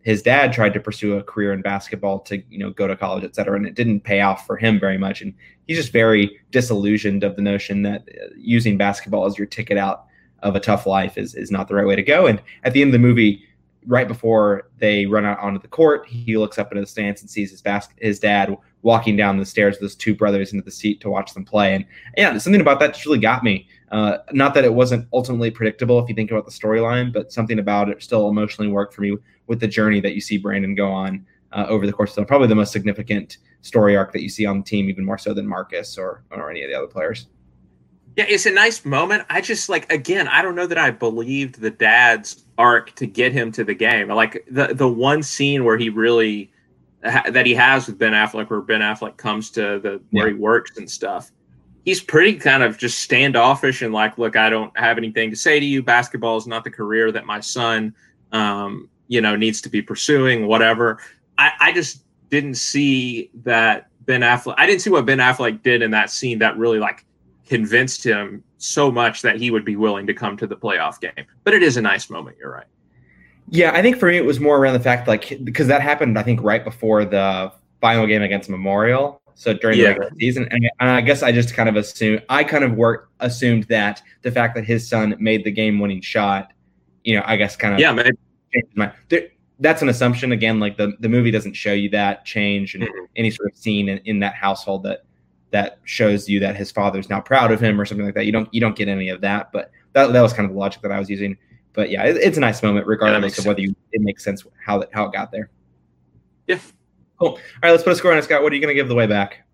his dad tried to pursue a career in basketball to you know go to college, et cetera, and it didn't pay off for him very much. And he's just very disillusioned of the notion that uh, using basketball as your ticket out of a tough life is is not the right way to go. And at the end of the movie, right before they run out onto the court, he looks up into the stands and sees his bas- his dad walking down the stairs with his two brothers into the seat to watch them play. And yeah, something about that just really got me. Uh, not that it wasn't ultimately predictable if you think about the storyline, but something about it still emotionally worked for me with the journey that you see Brandon go on uh, over the course of the, probably the most significant story arc that you see on the team, even more so than Marcus or or any of the other players. Yeah, it's a nice moment. I just like again, I don't know that I believed the dad's arc to get him to the game. Like the the one scene where he really that he has with Ben Affleck, where Ben Affleck comes to the where yeah. he works and stuff. He's pretty kind of just standoffish and like, look, I don't have anything to say to you. Basketball is not the career that my son, um, you know, needs to be pursuing. Whatever. I, I just didn't see that Ben Affleck. I didn't see what Ben Affleck did in that scene that really like convinced him so much that he would be willing to come to the playoff game. But it is a nice moment. You're right. Yeah, I think for me it was more around the fact like because that happened I think right before the final game against Memorial. So during yeah. the regular season, and, I guess I just kind of assumed I kind of worked assumed that the fact that his son made the game-winning shot, you know, I guess kind of yeah, man. My, that's an assumption again. Like the the movie doesn't show you that change and mm-hmm. any sort of scene in, in that household that that shows you that his father's now proud of him or something like that. You don't you don't get any of that, but that that was kind of the logic that I was using but yeah, it, it's a nice moment, regardless yeah, of whether you, it makes sense how it, how it got there. Yeah. Cool. All right, let's put a score on it, Scott. What are you going to give the way back?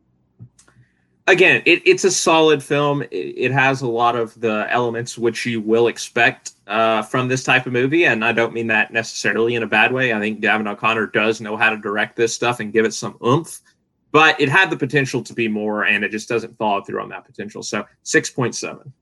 again, it, it's a solid film. It, it, has a lot of the elements which you will expect uh, from this type of movie, and I don't mean that necessarily in a bad way. I think Gavin O'Connor does know how to direct this stuff and give it some oomph, but it had the potential to be more, and it just doesn't follow through on that potential. So six point seven.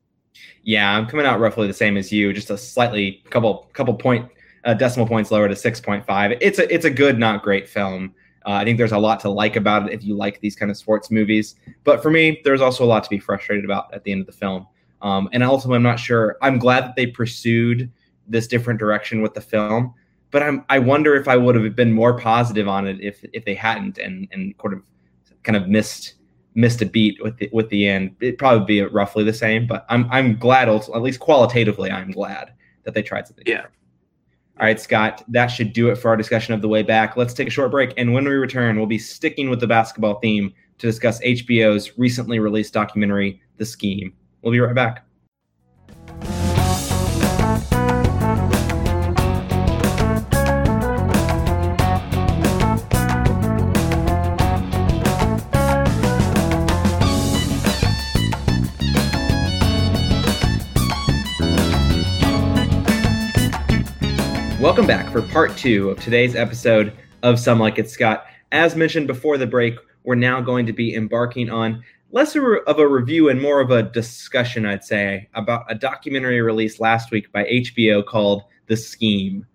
Yeah, I'm coming out roughly the same as you, just a slightly couple couple point uh, decimal points lower to six point five. It's a it's a good, not great film. Uh, I think there's a lot to like about it if you like these kind of sports movies. But for me, there's also a lot to be frustrated about at the end of the film. Um, and also, I'm not sure. I'm glad that they pursued this different direction with the film, but I'm I wonder if I would have been more positive on it if if they hadn't and and kind of kind of missed missed a beat with the with the end. It'd probably be roughly the same. But I'm I'm glad at least qualitatively I'm glad that they tried something. Yeah. Different. All right, Scott, that should do it for our discussion of the way back. Let's take a short break. And when we return, we'll be sticking with the basketball theme to discuss HBO's recently released documentary, The Scheme. We'll be right back. Welcome back for part two of today's episode of Some Like It Scott. As mentioned before the break, we're now going to be embarking on less of a review and more of a discussion, I'd say, about a documentary released last week by HBO called The Scheme.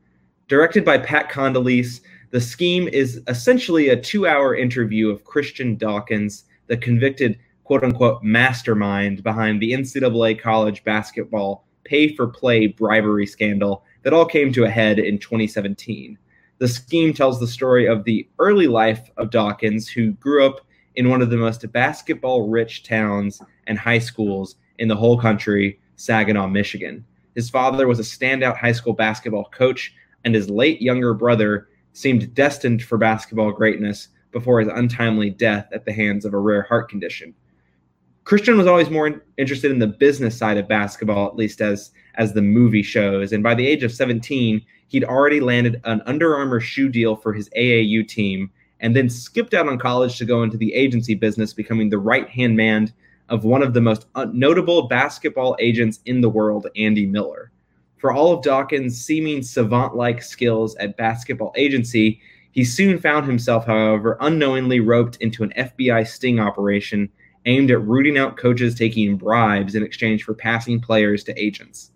Directed by Pat Condoleezze, The Scheme is essentially a two hour interview of Christian Dawkins, the convicted quote unquote mastermind behind the NCAA college basketball pay for play bribery scandal that all came to a head in 2017. The scheme tells the story of the early life of Dawkins, who grew up in one of the most basketball rich towns and high schools in the whole country, Saginaw, Michigan. His father was a standout high school basketball coach, and his late younger brother seemed destined for basketball greatness before his untimely death at the hands of a rare heart condition. Christian was always more interested in the business side of basketball, at least as as the movie shows. And by the age of 17, he'd already landed an Under Armour shoe deal for his AAU team and then skipped out on college to go into the agency business, becoming the right hand man of one of the most notable basketball agents in the world, Andy Miller. For all of Dawkins' seeming savant like skills at basketball agency, he soon found himself, however, unknowingly roped into an FBI sting operation aimed at rooting out coaches taking bribes in exchange for passing players to agents.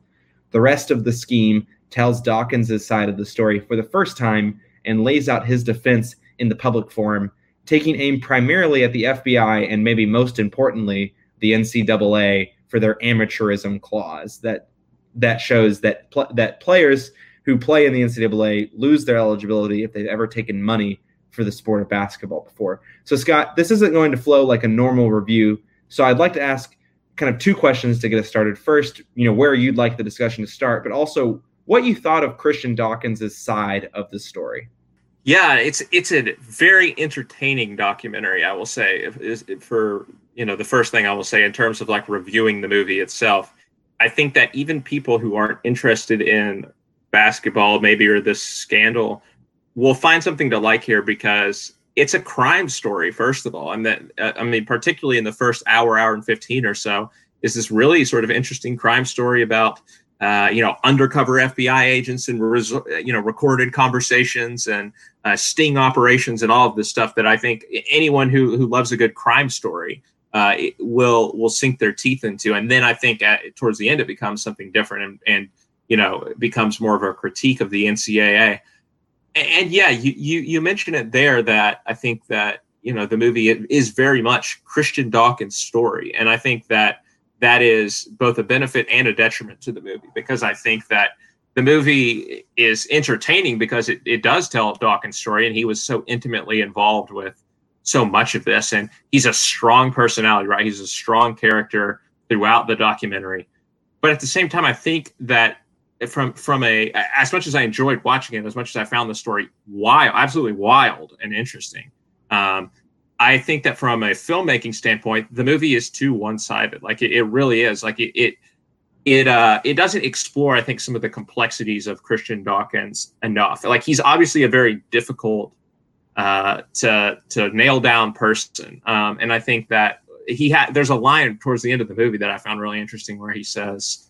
The rest of the scheme tells Dawkins' side of the story for the first time and lays out his defense in the public forum, taking aim primarily at the FBI and maybe most importantly, the NCAA for their amateurism clause that that shows that pl- that players who play in the NCAA lose their eligibility if they've ever taken money for the sport of basketball before. So Scott, this isn't going to flow like a normal review. So I'd like to ask kind of two questions to get us started. First, you know, where you'd like the discussion to start, but also what you thought of Christian Dawkins' side of the story. Yeah, it's it's a very entertaining documentary. I will say, if, if, for you know, the first thing I will say in terms of like reviewing the movie itself, I think that even people who aren't interested in basketball, maybe or this scandal, will find something to like here because it's a crime story first of all. And that uh, i mean particularly in the first hour hour and 15 or so is this really sort of interesting crime story about uh, you know undercover fbi agents and res- you know recorded conversations and uh, sting operations and all of this stuff that i think anyone who who loves a good crime story uh, will will sink their teeth into. And then i think at, towards the end it becomes something different and, and you know becomes more of a critique of the ncaa and yeah, you, you you mentioned it there that I think that you know the movie is very much Christian Dawkins' story, and I think that that is both a benefit and a detriment to the movie because I think that the movie is entertaining because it, it does tell Dawkins' story, and he was so intimately involved with so much of this, and he's a strong personality, right? He's a strong character throughout the documentary, but at the same time, I think that from from a as much as I enjoyed watching it, as much as I found the story wild, absolutely wild and interesting. Um, I think that from a filmmaking standpoint, the movie is too one sided. Like it, it, really is. Like it, it it uh it doesn't explore i think some of the complexities of christian dawkins enough like he's obviously a very difficult uh to to nail down person um and i think that he had there's a line towards the end of the movie that I found really interesting where he says,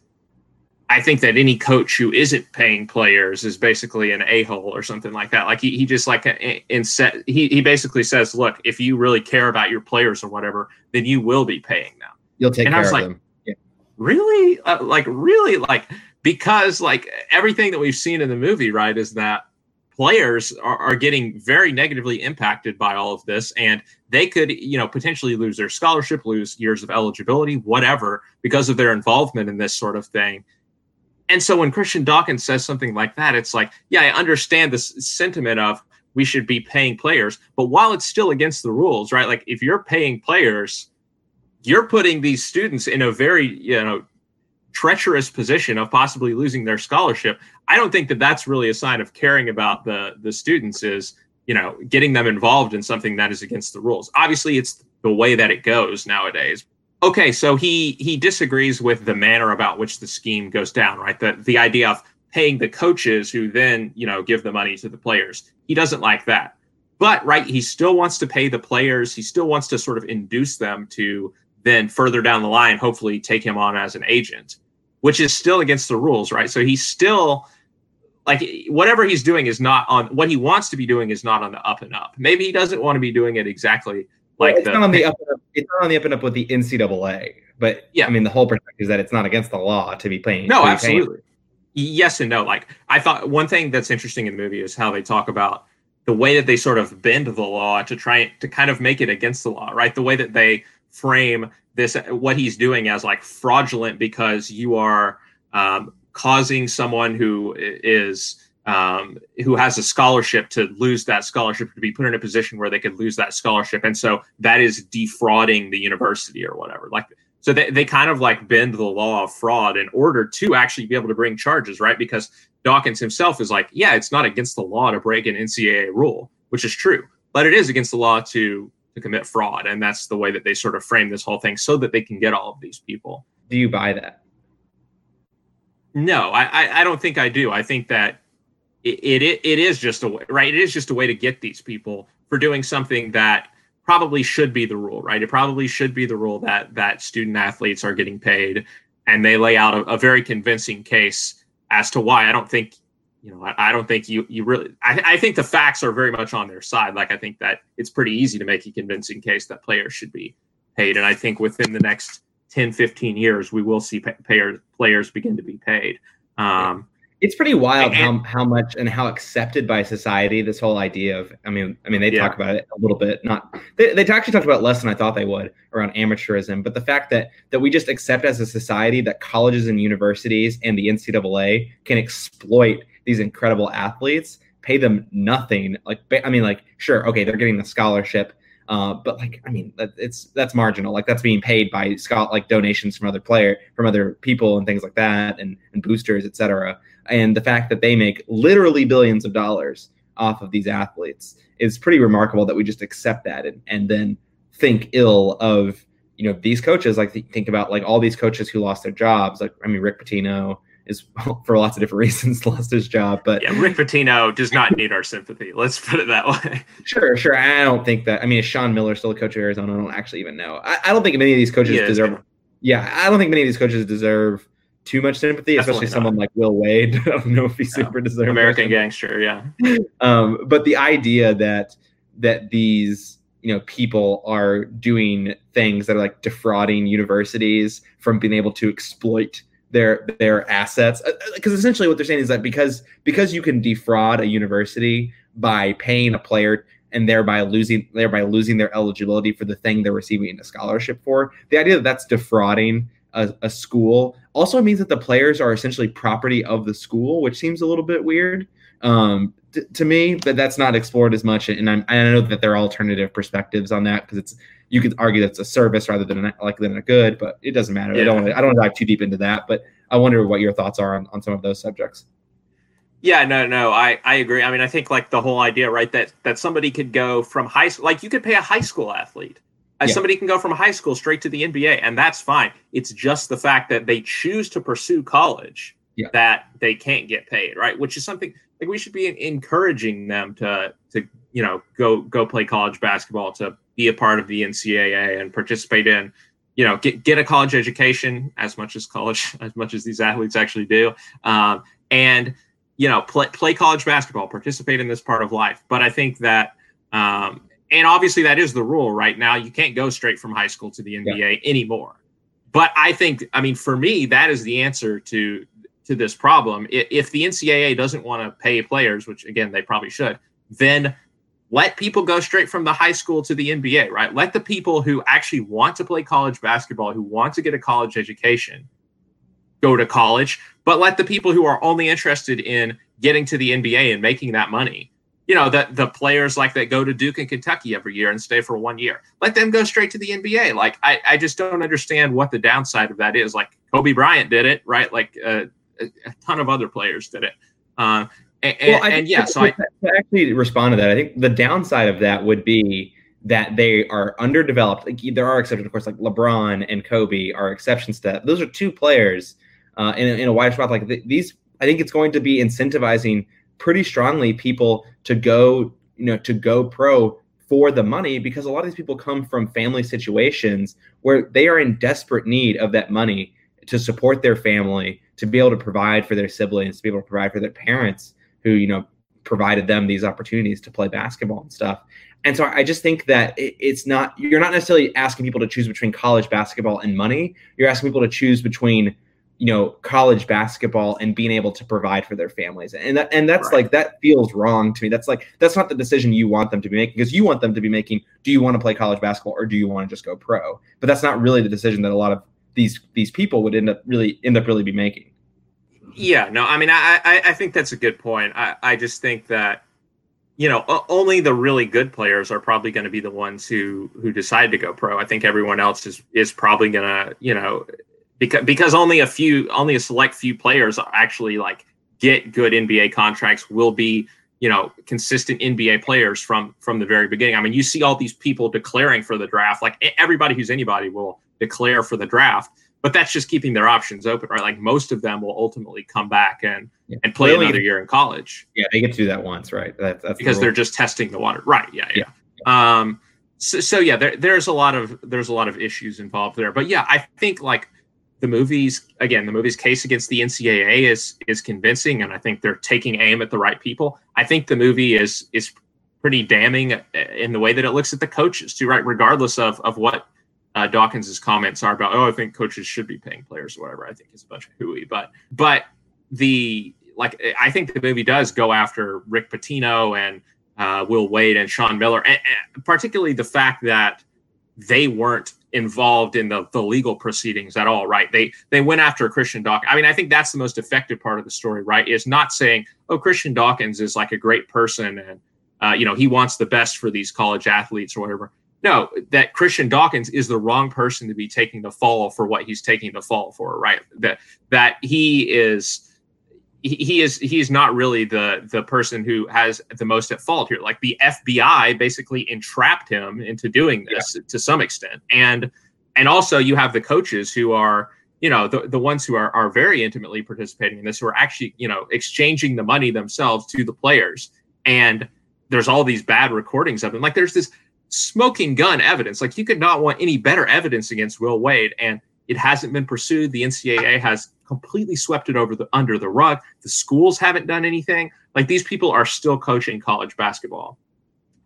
I think that any coach who isn't paying players is basically an a hole or something like that. Like he, he just like in set he he basically says, look, if you really care about your players or whatever, then you will be paying them. You'll take and care of like, them. Yeah. Really, uh, like really, like because like everything that we've seen in the movie, right, is that players are, are getting very negatively impacted by all of this and they could you know potentially lose their scholarship lose years of eligibility whatever because of their involvement in this sort of thing and so when christian dawkins says something like that it's like yeah i understand this sentiment of we should be paying players but while it's still against the rules right? Like if you're paying players you're putting these students in a very you know treacherous position of possibly losing their scholarship. I don't think that that's really a sign of caring about the the students is you know getting them involved in something that is against the rules. Obviously it's the way that it goes nowadays okay so he he disagrees with the manner about which the scheme goes down right the the idea of paying the coaches who then you know give the money to the players he doesn't like that but right he still wants to pay the players he still wants to sort of induce them to then further down the line hopefully take him on as an agent which is still against the rules, right? So he's still like whatever he's doing is not on what he wants to be doing is not on the up and up. Maybe he doesn't want to be doing it exactly like well, it's the, not on the up and up. It's not on the up and up with the NCAA. But yeah, I mean the whole perspective is that it's not against the law to be playing. No, absolutely. Paying. Yes and no. Like I thought one thing that's interesting in the movie is how they talk about the way that they sort of bend the law to try to kind of make it against the law, right? The way that they frame this what he's doing as like fraudulent because you are um, causing someone who is um, who has a scholarship to lose that scholarship to be put in a position where they could lose that scholarship and so that is defrauding the university or whatever like so they, they kind of like bend the law of fraud in order to actually be able to bring charges right because dawkins himself is like yeah it's not against the law to break an ncaa rule which is true but it is against the law to to commit fraud. And that's the way that they sort of frame this whole thing so that they can get all of these people. Do you buy that? No, I, I, don't think I do. I think that it, it, it is just a way, right? It is just a way to get these people for doing something that probably should be the rule, right? It probably should be the rule that that student athletes are getting paid, and they lay out a, a very convincing case as to why. I don't think you know, I, I, don't think you you really. I, I, think the facts are very much on their side. Like I think that it's pretty easy to make a convincing case that players should be paid, and I think within the next 10, 15 years, we will see pay, players begin to be paid. Um, it's pretty wild and, how how much and how accepted by society this whole idea of. I mean, I mean, they yeah. talk about it a little bit. Not they, they actually talked about less than I thought they would around amateurism, but the fact that that we just accept as a society that colleges and universities and the NCAA can exploit these incredible athletes, pay them nothing. Like, I mean, like, sure, okay, they're getting the scholarship, uh, but like, I mean, it's that's marginal. Like, that's being paid by Scott, like donations from other player, from other people, and things like that, and and boosters, etc. And the fact that they make literally billions of dollars off of these athletes is pretty remarkable. That we just accept that and and then think ill of you know these coaches. Like, think about like all these coaches who lost their jobs. Like, I mean, Rick Pitino is for lots of different reasons lost his job. But yeah, Rick Pitino does not need our sympathy. Let's put it that way. Sure, sure. I don't think that. I mean, is Sean Miller still a coach of Arizona? I don't actually even know. I, I don't think many of these coaches deserve. Yeah, I don't think many of these coaches deserve too much sympathy, Definitely especially not. someone like Will Wade. I don't know if he super deserves American gangster. Yeah. um, but the idea that that these you know people are doing things that are like defrauding universities from being able to exploit their their assets because uh, uh, essentially what they're saying is that because because you can defraud a university by paying a player and thereby losing thereby losing their eligibility for the thing they're receiving a scholarship for the idea that that's defrauding a, a school also means that the players are essentially property of the school which seems a little bit weird um, t- to me but that's not explored as much and I'm, i know that there are alternative perspectives on that because it's you could argue that's a service rather than a, like than a good, but it doesn't matter. Yeah. I don't want to, I don't dive too deep into that, but I wonder what your thoughts are on, on some of those subjects. Yeah, no, no, I, I agree. I mean, I think like the whole idea, right, that that somebody could go from high school, like you could pay a high school athlete. Yeah. Somebody can go from high school straight to the NBA, and that's fine. It's just the fact that they choose to pursue college yeah. that they can't get paid, right? Which is something like we should be encouraging them to to you know go go play college basketball to be a part of the NCAA and participate in, you know, get get a college education as much as college as much as these athletes actually do, um, and you know, play play college basketball, participate in this part of life. But I think that. Um, and obviously that is the rule right now. You can't go straight from high school to the NBA yeah. anymore. But I think, I mean, for me, that is the answer to to this problem. If the NCAA doesn't want to pay players, which again they probably should, then let people go straight from the high school to the NBA, right? Let the people who actually want to play college basketball, who want to get a college education, go to college, but let the people who are only interested in getting to the NBA and making that money, you know, the the players like that go to Duke and Kentucky every year and stay for one year, let them go straight to the NBA. Like I, I just don't understand what the downside of that is. Like Kobe Bryant did it, right? Like uh, a, a ton of other players did it. Uh, and, well, and yeah, so I, to actually respond to that, I think the downside of that would be that they are underdeveloped. Like there are exceptions, of course, like LeBron and Kobe are exceptions to that. Those are two players uh, in, a, in a wide swath. Like th- these, I think it's going to be incentivizing pretty strongly people to go, you know, to go pro for the money because a lot of these people come from family situations where they are in desperate need of that money to support their family to be able to provide for their siblings, to be able to provide for their parents who, you know, provided them these opportunities to play basketball and stuff. And so I just think that it's not, you're not necessarily asking people to choose between college basketball and money. You're asking people to choose between, you know, college basketball and being able to provide for their families. And that, and that's right. like, that feels wrong to me. That's like, that's not the decision you want them to be making because you want them to be making, do you want to play college basketball or do you want to just go pro? But that's not really the decision that a lot of these these people would end up really end up really be making. Yeah, no, I mean, I I, I think that's a good point. I I just think that you know only the really good players are probably going to be the ones who who decide to go pro. I think everyone else is is probably going to you know because because only a few only a select few players actually like get good NBA contracts will be you know consistent NBA players from from the very beginning. I mean, you see all these people declaring for the draft. Like everybody who's anybody will declare for the draft, but that's just keeping their options open, right? Like most of them will ultimately come back and yeah. and play another year in college. Yeah, they get to do that once, right? That's, that's because the they're just testing the water, right? Yeah, yeah. yeah. Um, so, so yeah, there, there's a lot of there's a lot of issues involved there, but yeah, I think like the movies again the movie's case against the ncaa is is convincing and i think they're taking aim at the right people i think the movie is is pretty damning in the way that it looks at the coaches too right regardless of of what uh, Dawkins's comments are about, oh, I think coaches should be paying players or whatever. I think is a bunch of hooey, but but the like I think the movie does go after Rick Pitino and uh, Will Wade and Sean Miller, and, and particularly the fact that they weren't involved in the, the legal proceedings at all, right? They they went after Christian Dawkins. I mean, I think that's the most effective part of the story, right? Is not saying, oh, Christian Dawkins is like a great person and uh, you know he wants the best for these college athletes or whatever. No, that Christian Dawkins is the wrong person to be taking the fall for what he's taking the fall for, right? That that he is he is he's not really the the person who has the most at fault here. Like the FBI basically entrapped him into doing this yeah. to some extent, and and also you have the coaches who are you know the, the ones who are, are very intimately participating in this who are actually you know exchanging the money themselves to the players and there's all these bad recordings of them like there's this smoking gun evidence. Like you could not want any better evidence against Will Wade, and it hasn't been pursued. The NCAA has completely swept it over the under the rug. The schools haven't done anything. Like these people are still coaching college basketball,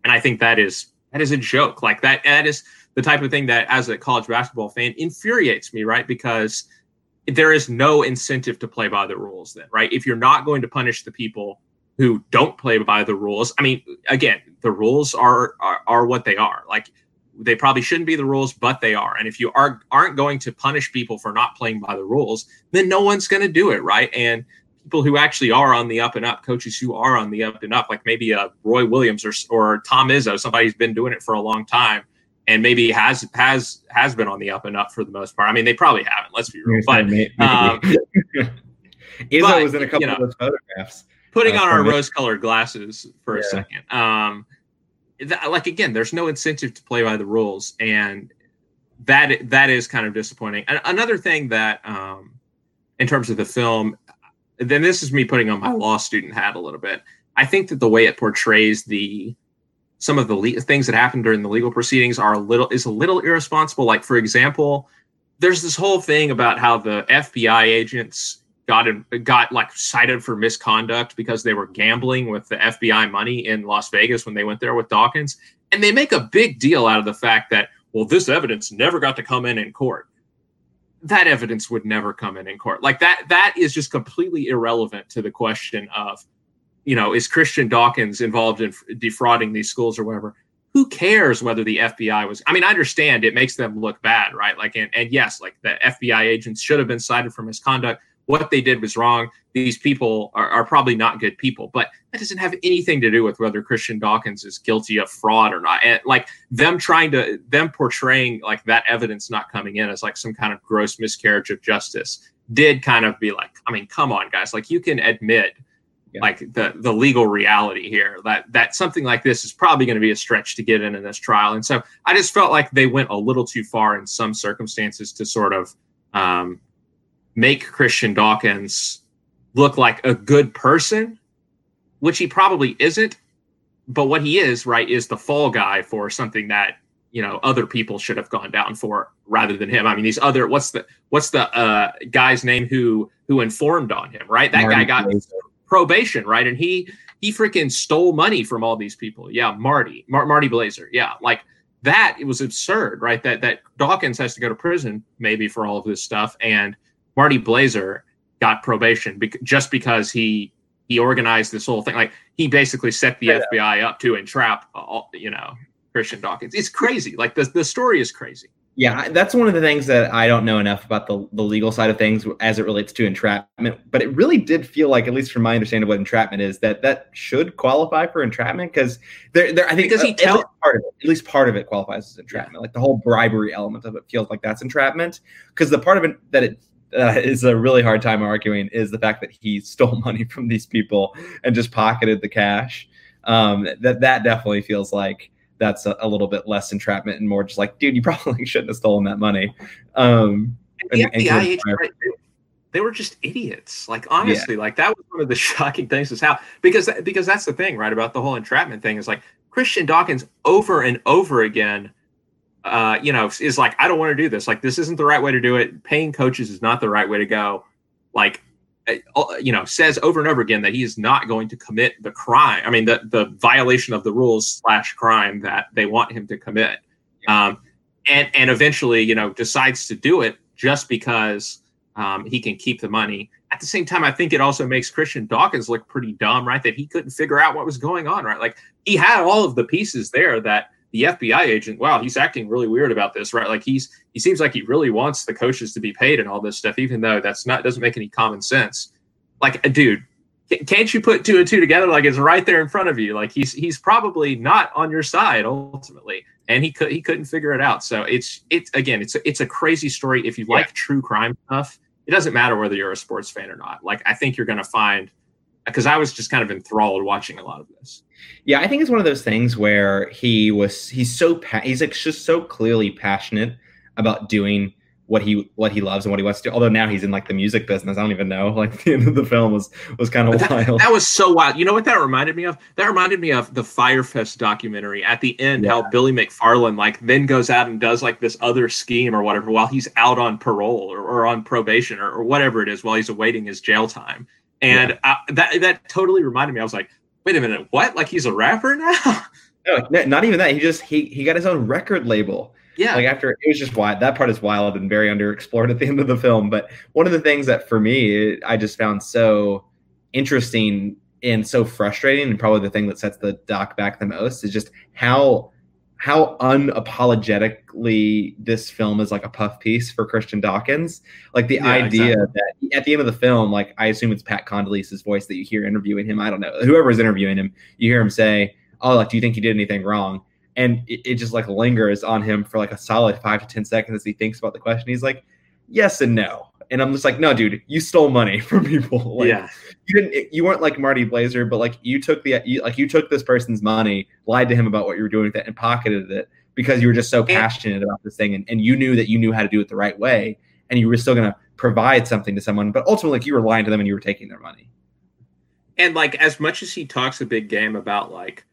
and I think that is that is a joke. Like that that is the type of thing that, as a college basketball fan, infuriates me. Right because there is no incentive to play by the rules. Then right, if you're not going to punish the people who don't play by the rules. I mean, again, the rules are, are are, what they are. Like they probably shouldn't be the rules, but they are. And if you are aren't going to punish people for not playing by the rules, then no one's going to do it, right? And people who actually are on the up and up, coaches who are on the up and up, like maybe a uh, Roy Williams or or Tom Izzo, somebody who's been doing it for a long time. And maybe has has has been on the up and up for the most part. I mean, they probably haven't. Let's be real. But um, Izzo but, was in a couple you know, of those photographs putting uh, on our rose-colored glasses for yeah. a second. Um, that, like again, there's no incentive to play by the rules, and that that is kind of disappointing. And another thing that, um, in terms of the film, then this is me putting on my law student hat a little bit. I think that the way it portrays the some of the le- things that happened during the legal proceedings are a little is a little irresponsible. Like for example, there's this whole thing about how the FBI agents got got like cited for misconduct because they were gambling with the FBI money in Las Vegas when they went there with Dawkins, and they make a big deal out of the fact that well, this evidence never got to come in in court. That evidence would never come in in court. Like that, that is just completely irrelevant to the question of, you know, is Christian Dawkins involved in defrauding these schools or whatever? Who cares whether the FBI was? I mean, I understand it makes them look bad, right? Like, and, and yes, like the FBI agents should have been cited for misconduct what they did was wrong. These people are, are, probably not good people, but that doesn't have anything to do with whether Christian Dawkins is guilty of fraud or not. And like them trying to, them portraying like that evidence not coming in as like some kind of gross miscarriage of justice did kind of be like, I mean, come on, guys, like you can admit yeah. like the the legal reality here that that something like this is probably going to be a stretch to get in in this trial and so i just felt like they went a little too far in some circumstances to sort of um, make Christian Dawkins look like a good person, which he probably isn't. But what he is, right, is the fall guy for something that you know other people should have gone down for rather than him. I mean, these other what's the what's the uh, guy's name who who informed on him, right? That Marty guy got probation, right, and he he freaking stole money from all these people. Yeah, Marty Mar- Marty Blazer. Yeah, like that. It was absurd, right? That that Dawkins has to go to prison maybe for all of this stuff and Marty Blazer got probation just because he he organized this whole thing. Like he basically set the oh, yeah. FBI up to entrap, all, you know, Christian Dawkins. It's crazy. Like the the story is crazy. Yeah, that's one of the things that I don't know enough about the, the legal side of things as it relates to entrapment. But it really did feel like, at least from my understanding of what entrapment is, that that should qualify for entrapment because there, there. I think does he tell part of it, at least part of it qualifies as entrapment. Yeah. Like the whole bribery element of it feels like that's entrapment because the part of it that it uh, is a really hard time arguing is the fact that he stole money from these people and just pocketed the cash. Um, that that definitely feels like that's a, a, little bit less entrapment and more just like, dude, you probably shouldn't have stolen that money. Um, and, and, FBI they were just idiots. Like honestly, yeah. like that was one of the shocking things is how because because that's the thing, right? About the whole entrapment thing is like Christian Dawkins over and over again uh, you know, is like, I don't want to do this. Like, this isn't the right way to do it. Paying coaches is not the right way to go. Like, uh, you know, says over and over again that he is not going to commit the crime. I mean, the the violation of the rules slash crime that they want him to commit. Um, and and eventually, you know, decides to do it just because um, he can keep the money. At the same time, I think it also makes Christian Dawkins look pretty dumb, right? That he couldn't figure out what was going on, right? Like he had all of the pieces there that the FBI agent, wow, he's acting really weird about this, right? Like he's he seems like he really wants the coaches to be paid and all this stuff, even though that's not doesn't make any common sense. Like, uh, dude, can't you put two and two together? Like it's right there in front of you. Like he's he's probably not on your side ultimately, and he could he couldn't figure it out. So it's it's again it's a, it's a crazy story. If you yeah. like true crime stuff, it doesn't matter whether you're a sports fan or not. Like I think you're going to find because I was just kind of enthralled watching a lot of this. Yeah, I think it's one of those things where he was he's so pa- he's like just so clearly passionate about doing what he what he loves and what he wants to do. Although now he's in like the music business. I don't even know. Like the end of the film was was kind of wild. That was so wild. You know what that reminded me of? That reminded me of the Fyre Fest documentary at the end, yeah. how Billy McFarland like then goes out and does like this other scheme or whatever while he's out on parole or, or on probation or, or whatever it is while he's awaiting his jail time. And yeah. I, that that totally reminded me. I was like, wait a minute, what? Like he's a rapper now? no, not even that. He just he he got his own record label. Yeah. Like after it was just wild. That part is wild and very underexplored at the end of the film. But one of the things that for me I just found so interesting and so frustrating, and probably the thing that sets the doc back the most is just how how unapologetically this film is like a puff piece for Christian Dawkins. Like the yeah, idea exactly. that at the end of the film, like I assume it's Pat Condoleezza's voice that you hear interviewing him. I don't know. Whoever is interviewing him, you hear him say, Oh, like, do you think he did anything wrong? And it, it just like lingers on him for like a solid five to 10 seconds as he thinks about the question. He's like, Yes and no. And I'm just like, no, dude, you stole money from people. Like, yeah. You didn't. You weren't like Marty Blazer, but like you took the you, like you took this person's money, lied to him about what you were doing with it, and pocketed it because you were just so passionate about this thing, and, and you knew that you knew how to do it the right way, and you were still gonna provide something to someone, but ultimately, like you were lying to them and you were taking their money. And like as much as he talks a big game about like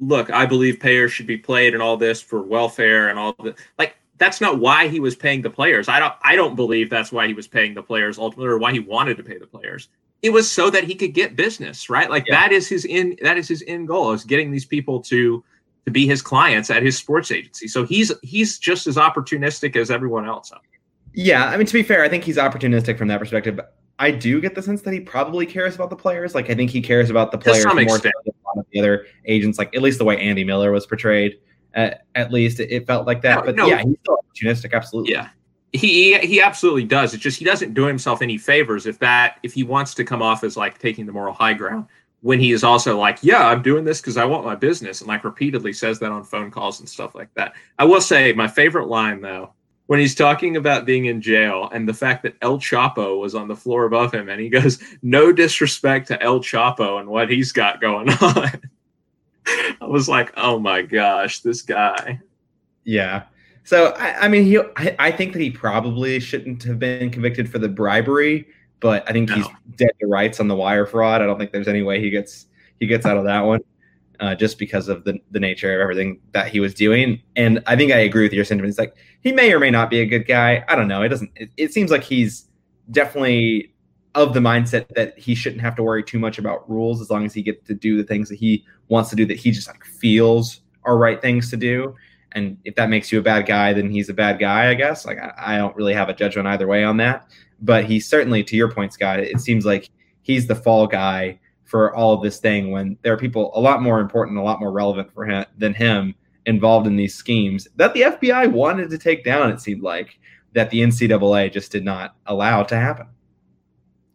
look, I believe players should be played and all this for welfare and all the like that's not why he was paying the players. I don't I don't believe that's why he was paying the players ultimately or why he wanted to pay the players. It was so that he could get business, right? Like yeah. that is his in that is his end goal is getting these people to to be his clients at his sports agency. So he's he's just as opportunistic as everyone else. Yeah, I mean to be fair, I think he's opportunistic from that perspective. I do get the sense that he probably cares about the players. Like I think he cares about the players more extent. than a lot of the other agents. Like at least the way Andy Miller was portrayed. At, at least it, it, felt like that. No, but no. yeah, he's still opportunistic. Absolutely. Yeah, he he absolutely does. It's just he doesn't do himself any favors if that if he wants to come off as like taking the moral high ground when he is also like, yeah, I'm doing this because I want my business, and like repeatedly says that on phone calls and stuff like that. I will say my favorite line though when he's talking about being in jail and the fact that El Chapo was on the floor above him, and he goes, "No disrespect to El Chapo and what he's got going on." I was like, "Oh my gosh, this guy." Yeah. So I, I mean, he. I, I, think that he probably shouldn't have been convicted for the bribery, but I think no. he's dead to rights on the wire fraud. I don't think there's any way he gets he gets out of that one uh, just because of the, the nature of everything that he was doing. And I think I agree with your sentiment. sentiments. Like he may or may not be a good guy. I don't know. It doesn't. It, it seems like he's definitely of the mindset that he shouldn't have to worry too much about rules as long as he gets to do the things that he wants to do that he just like feels are right things to do. And if that makes you a bad guy, then he's a bad guy, I guess. Like I, I don't really have a judgment either way on that. But he's certainly, to your point, Scott, it seems like he's the fall guy for all of this thing when there are people a lot more important, a lot more relevant for him than him involved in these schemes that the FBI wanted to take down. It seemed like that the NCAA just did not allow to happen.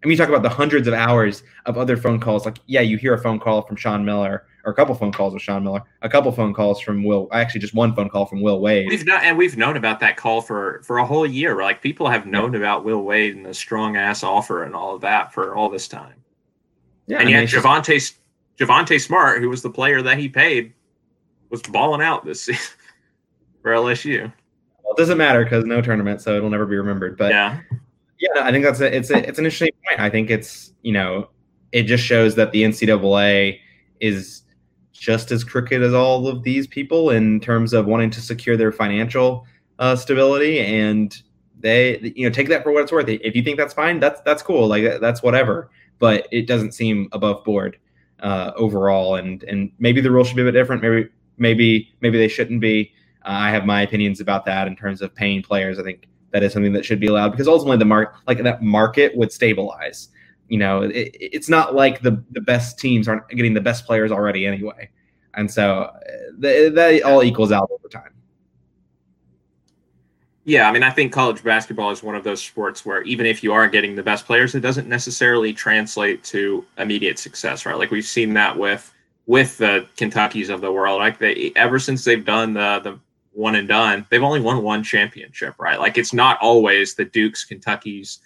I mean, you talk about the hundreds of hours of other phone calls. Like, yeah, you hear a phone call from Sean Miller, or a couple phone calls with Sean Miller, a couple phone calls from Will. Actually, just one phone call from Will Wade. We've not, and we've known about that call for for a whole year. Like, people have known yeah. about Will Wade and the strong ass offer and all of that for all this time. Yeah, and yet Javonte Javonte Smart, who was the player that he paid, was balling out this season for LSU. Well, it doesn't matter because no tournament, so it'll never be remembered. But yeah, yeah, I think that's a, it's a, it's an interesting point. I think it's you know it just shows that the NCAA is just as crooked as all of these people in terms of wanting to secure their financial uh, stability and they you know take that for what it's worth if you think that's fine that's that's cool like that's whatever but it doesn't seem above board uh, overall. And and maybe the rule should be a bit different. Maybe maybe maybe they shouldn't be. Uh, I have my opinions about that in terms of paying players. I think that is something that should be allowed because ultimately the mark like that market would stabilize. You know, it, it's not like the the best teams aren't getting the best players already anyway, and so uh, that all equals out over time. Yeah, I mean, I think college basketball is one of those sports where even if you are getting the best players, it doesn't necessarily translate to immediate success, right? Like we've seen that with with the Kentuckies of the world. Like they ever since they've done the the one and done, they've only won one championship, right? Like it's not always the Dukes, Kentuckies,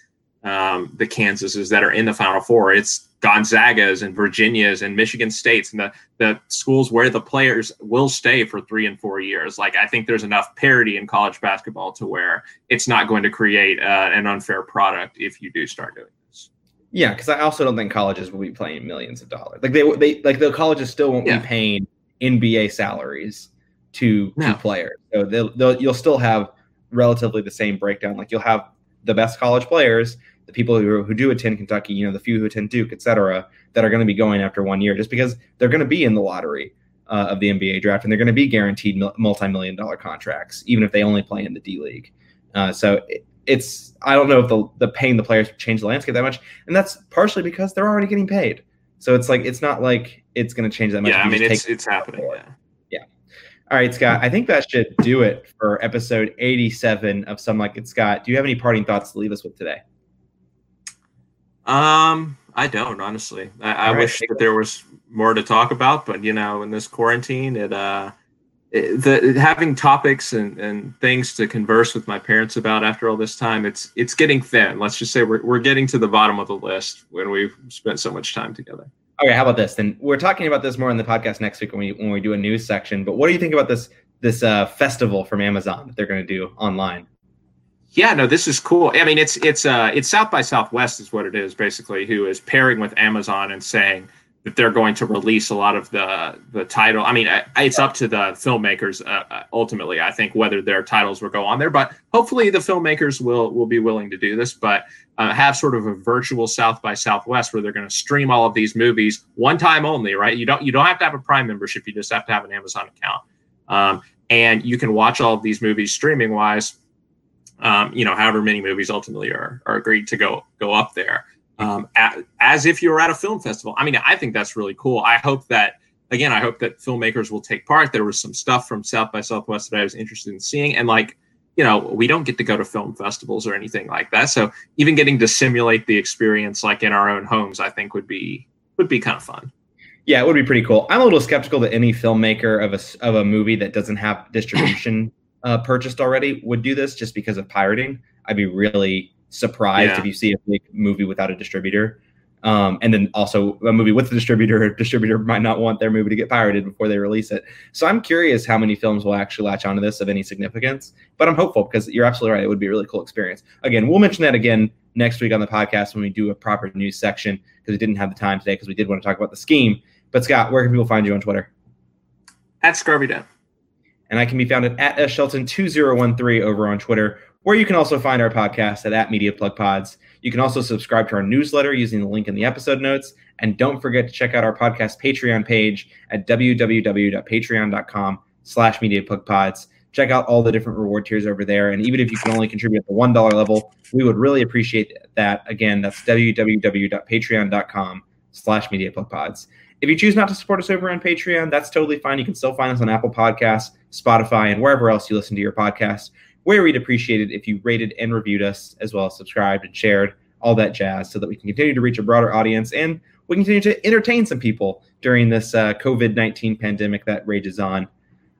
um, the Kansases that are in the Final Four. It's Gonzagas and Virginias and Michigan States and the the schools where the players will stay for three and four years. Like I think there's enough parity in college basketball to where it's not going to create uh, an unfair product if you do start doing this. Yeah, because I also don't think colleges will be paying millions of dollars. Like they they like the colleges still won't yeah. be paying NBA salaries to no. to players. So they'll, they'll you'll still have relatively the same breakdown. Like you'll have the best college players the people who, who do attend Kentucky, you know, the few who attend Duke, et cetera, that are going to be going after one year just because they're going to be in the lottery uh, of the NBA draft and they're going to be guaranteed multi-million dollar contracts, even if they only play in the D League. Uh, so it, it's I don't know if the the paying the players change the landscape that much, and that's partially because they're already getting paid. So it's like it's not like it's going to change that much. Yeah, I mean it's it's happening. Yeah. All right, Scott. I think that should do it for episode 87 of Some Like It Scott. Do you have any parting thoughts to leave us with today? Um, I don't honestly. I, I right. wish that there was more to talk about, but you know, in this quarantine, it uh, it, the having topics and, and things to converse with my parents about after all this time, it's it's getting thin. Let's just say we're we're getting to the bottom of the list when we've spent so much time together. Okay, how about this? Then we're talking about this more in the podcast next week when we when we do a news section. But what do you think about this this uh, festival from Amazon that they're going to do online? Yeah, no, this is cool. I mean, it's it's uh it's South by Southwest is what it is basically, who is pairing with Amazon and saying that they're going to release a lot of the the title. I mean, it's up to the filmmakers uh, uh, ultimately. I think whether their titles will go on there, but hopefully the filmmakers will will be willing to do this. But uh, have sort of a virtual South by Southwest where they're going to stream all of these movies one time only. Right? You don't you don't have to have a Prime membership. You just have to have an Amazon account, um, and you can watch all of these movies streaming wise. Um, you know, however many movies ultimately are are agreed to go go up there um, at, as if you were at a film festival. I mean, I think that's really cool. I hope that again, I hope that filmmakers will take part. There was some stuff from South by Southwest that I was interested in seeing, and like you know, we don't get to go to film festivals or anything like that. So even getting to simulate the experience like in our own homes, I think would be would be kind of fun. Yeah, it would be pretty cool. I'm a little skeptical that any filmmaker of a of a movie that doesn't have distribution uh, purchased already would do this just because of pirating. I'd be really surprised yeah. if you see a big movie without a distributor. Um, and then also a movie with a distributor, a distributor might not want their movie to get pirated before they release it. So I'm curious how many films will actually latch onto this of any significance. But I'm hopeful because you're absolutely right. It would be a really cool experience. Again, we'll mention that again next week on the podcast when we do a proper news section because we didn't have the time today because we did want to talk about the scheme. But Scott, where can people find you on Twitter? At Scarby And I can be found at, at Shelton2013 over on Twitter where you can also find our podcast at, at Media Plug Pods. You can also subscribe to our newsletter using the link in the episode notes. And don't forget to check out our podcast Patreon page at www.patreon.com slash Media Plug Pods. Check out all the different reward tiers over there. And even if you can only contribute at the $1 level, we would really appreciate that. Again, that's www.patreon.com slash Media Plug Pods. If you choose not to support us over on Patreon, that's totally fine. You can still find us on Apple Podcasts, Spotify, and wherever else you listen to your podcast where we'd appreciate it if you rated and reviewed us, as well as subscribed and shared all that jazz, so that we can continue to reach a broader audience and we continue to entertain some people during this uh, COVID 19 pandemic that rages on.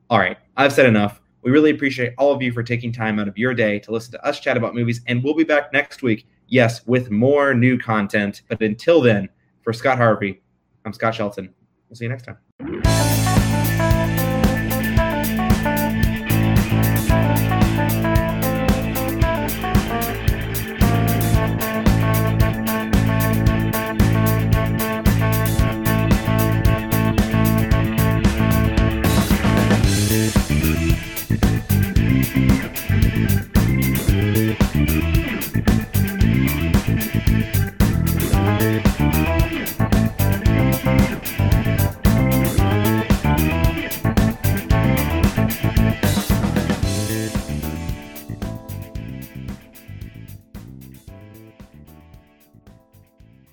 All right, I've said enough. We really appreciate all of you for taking time out of your day to listen to us chat about movies, and we'll be back next week, yes, with more new content. But until then, for Scott Harvey, I'm Scott Shelton. We'll see you next time.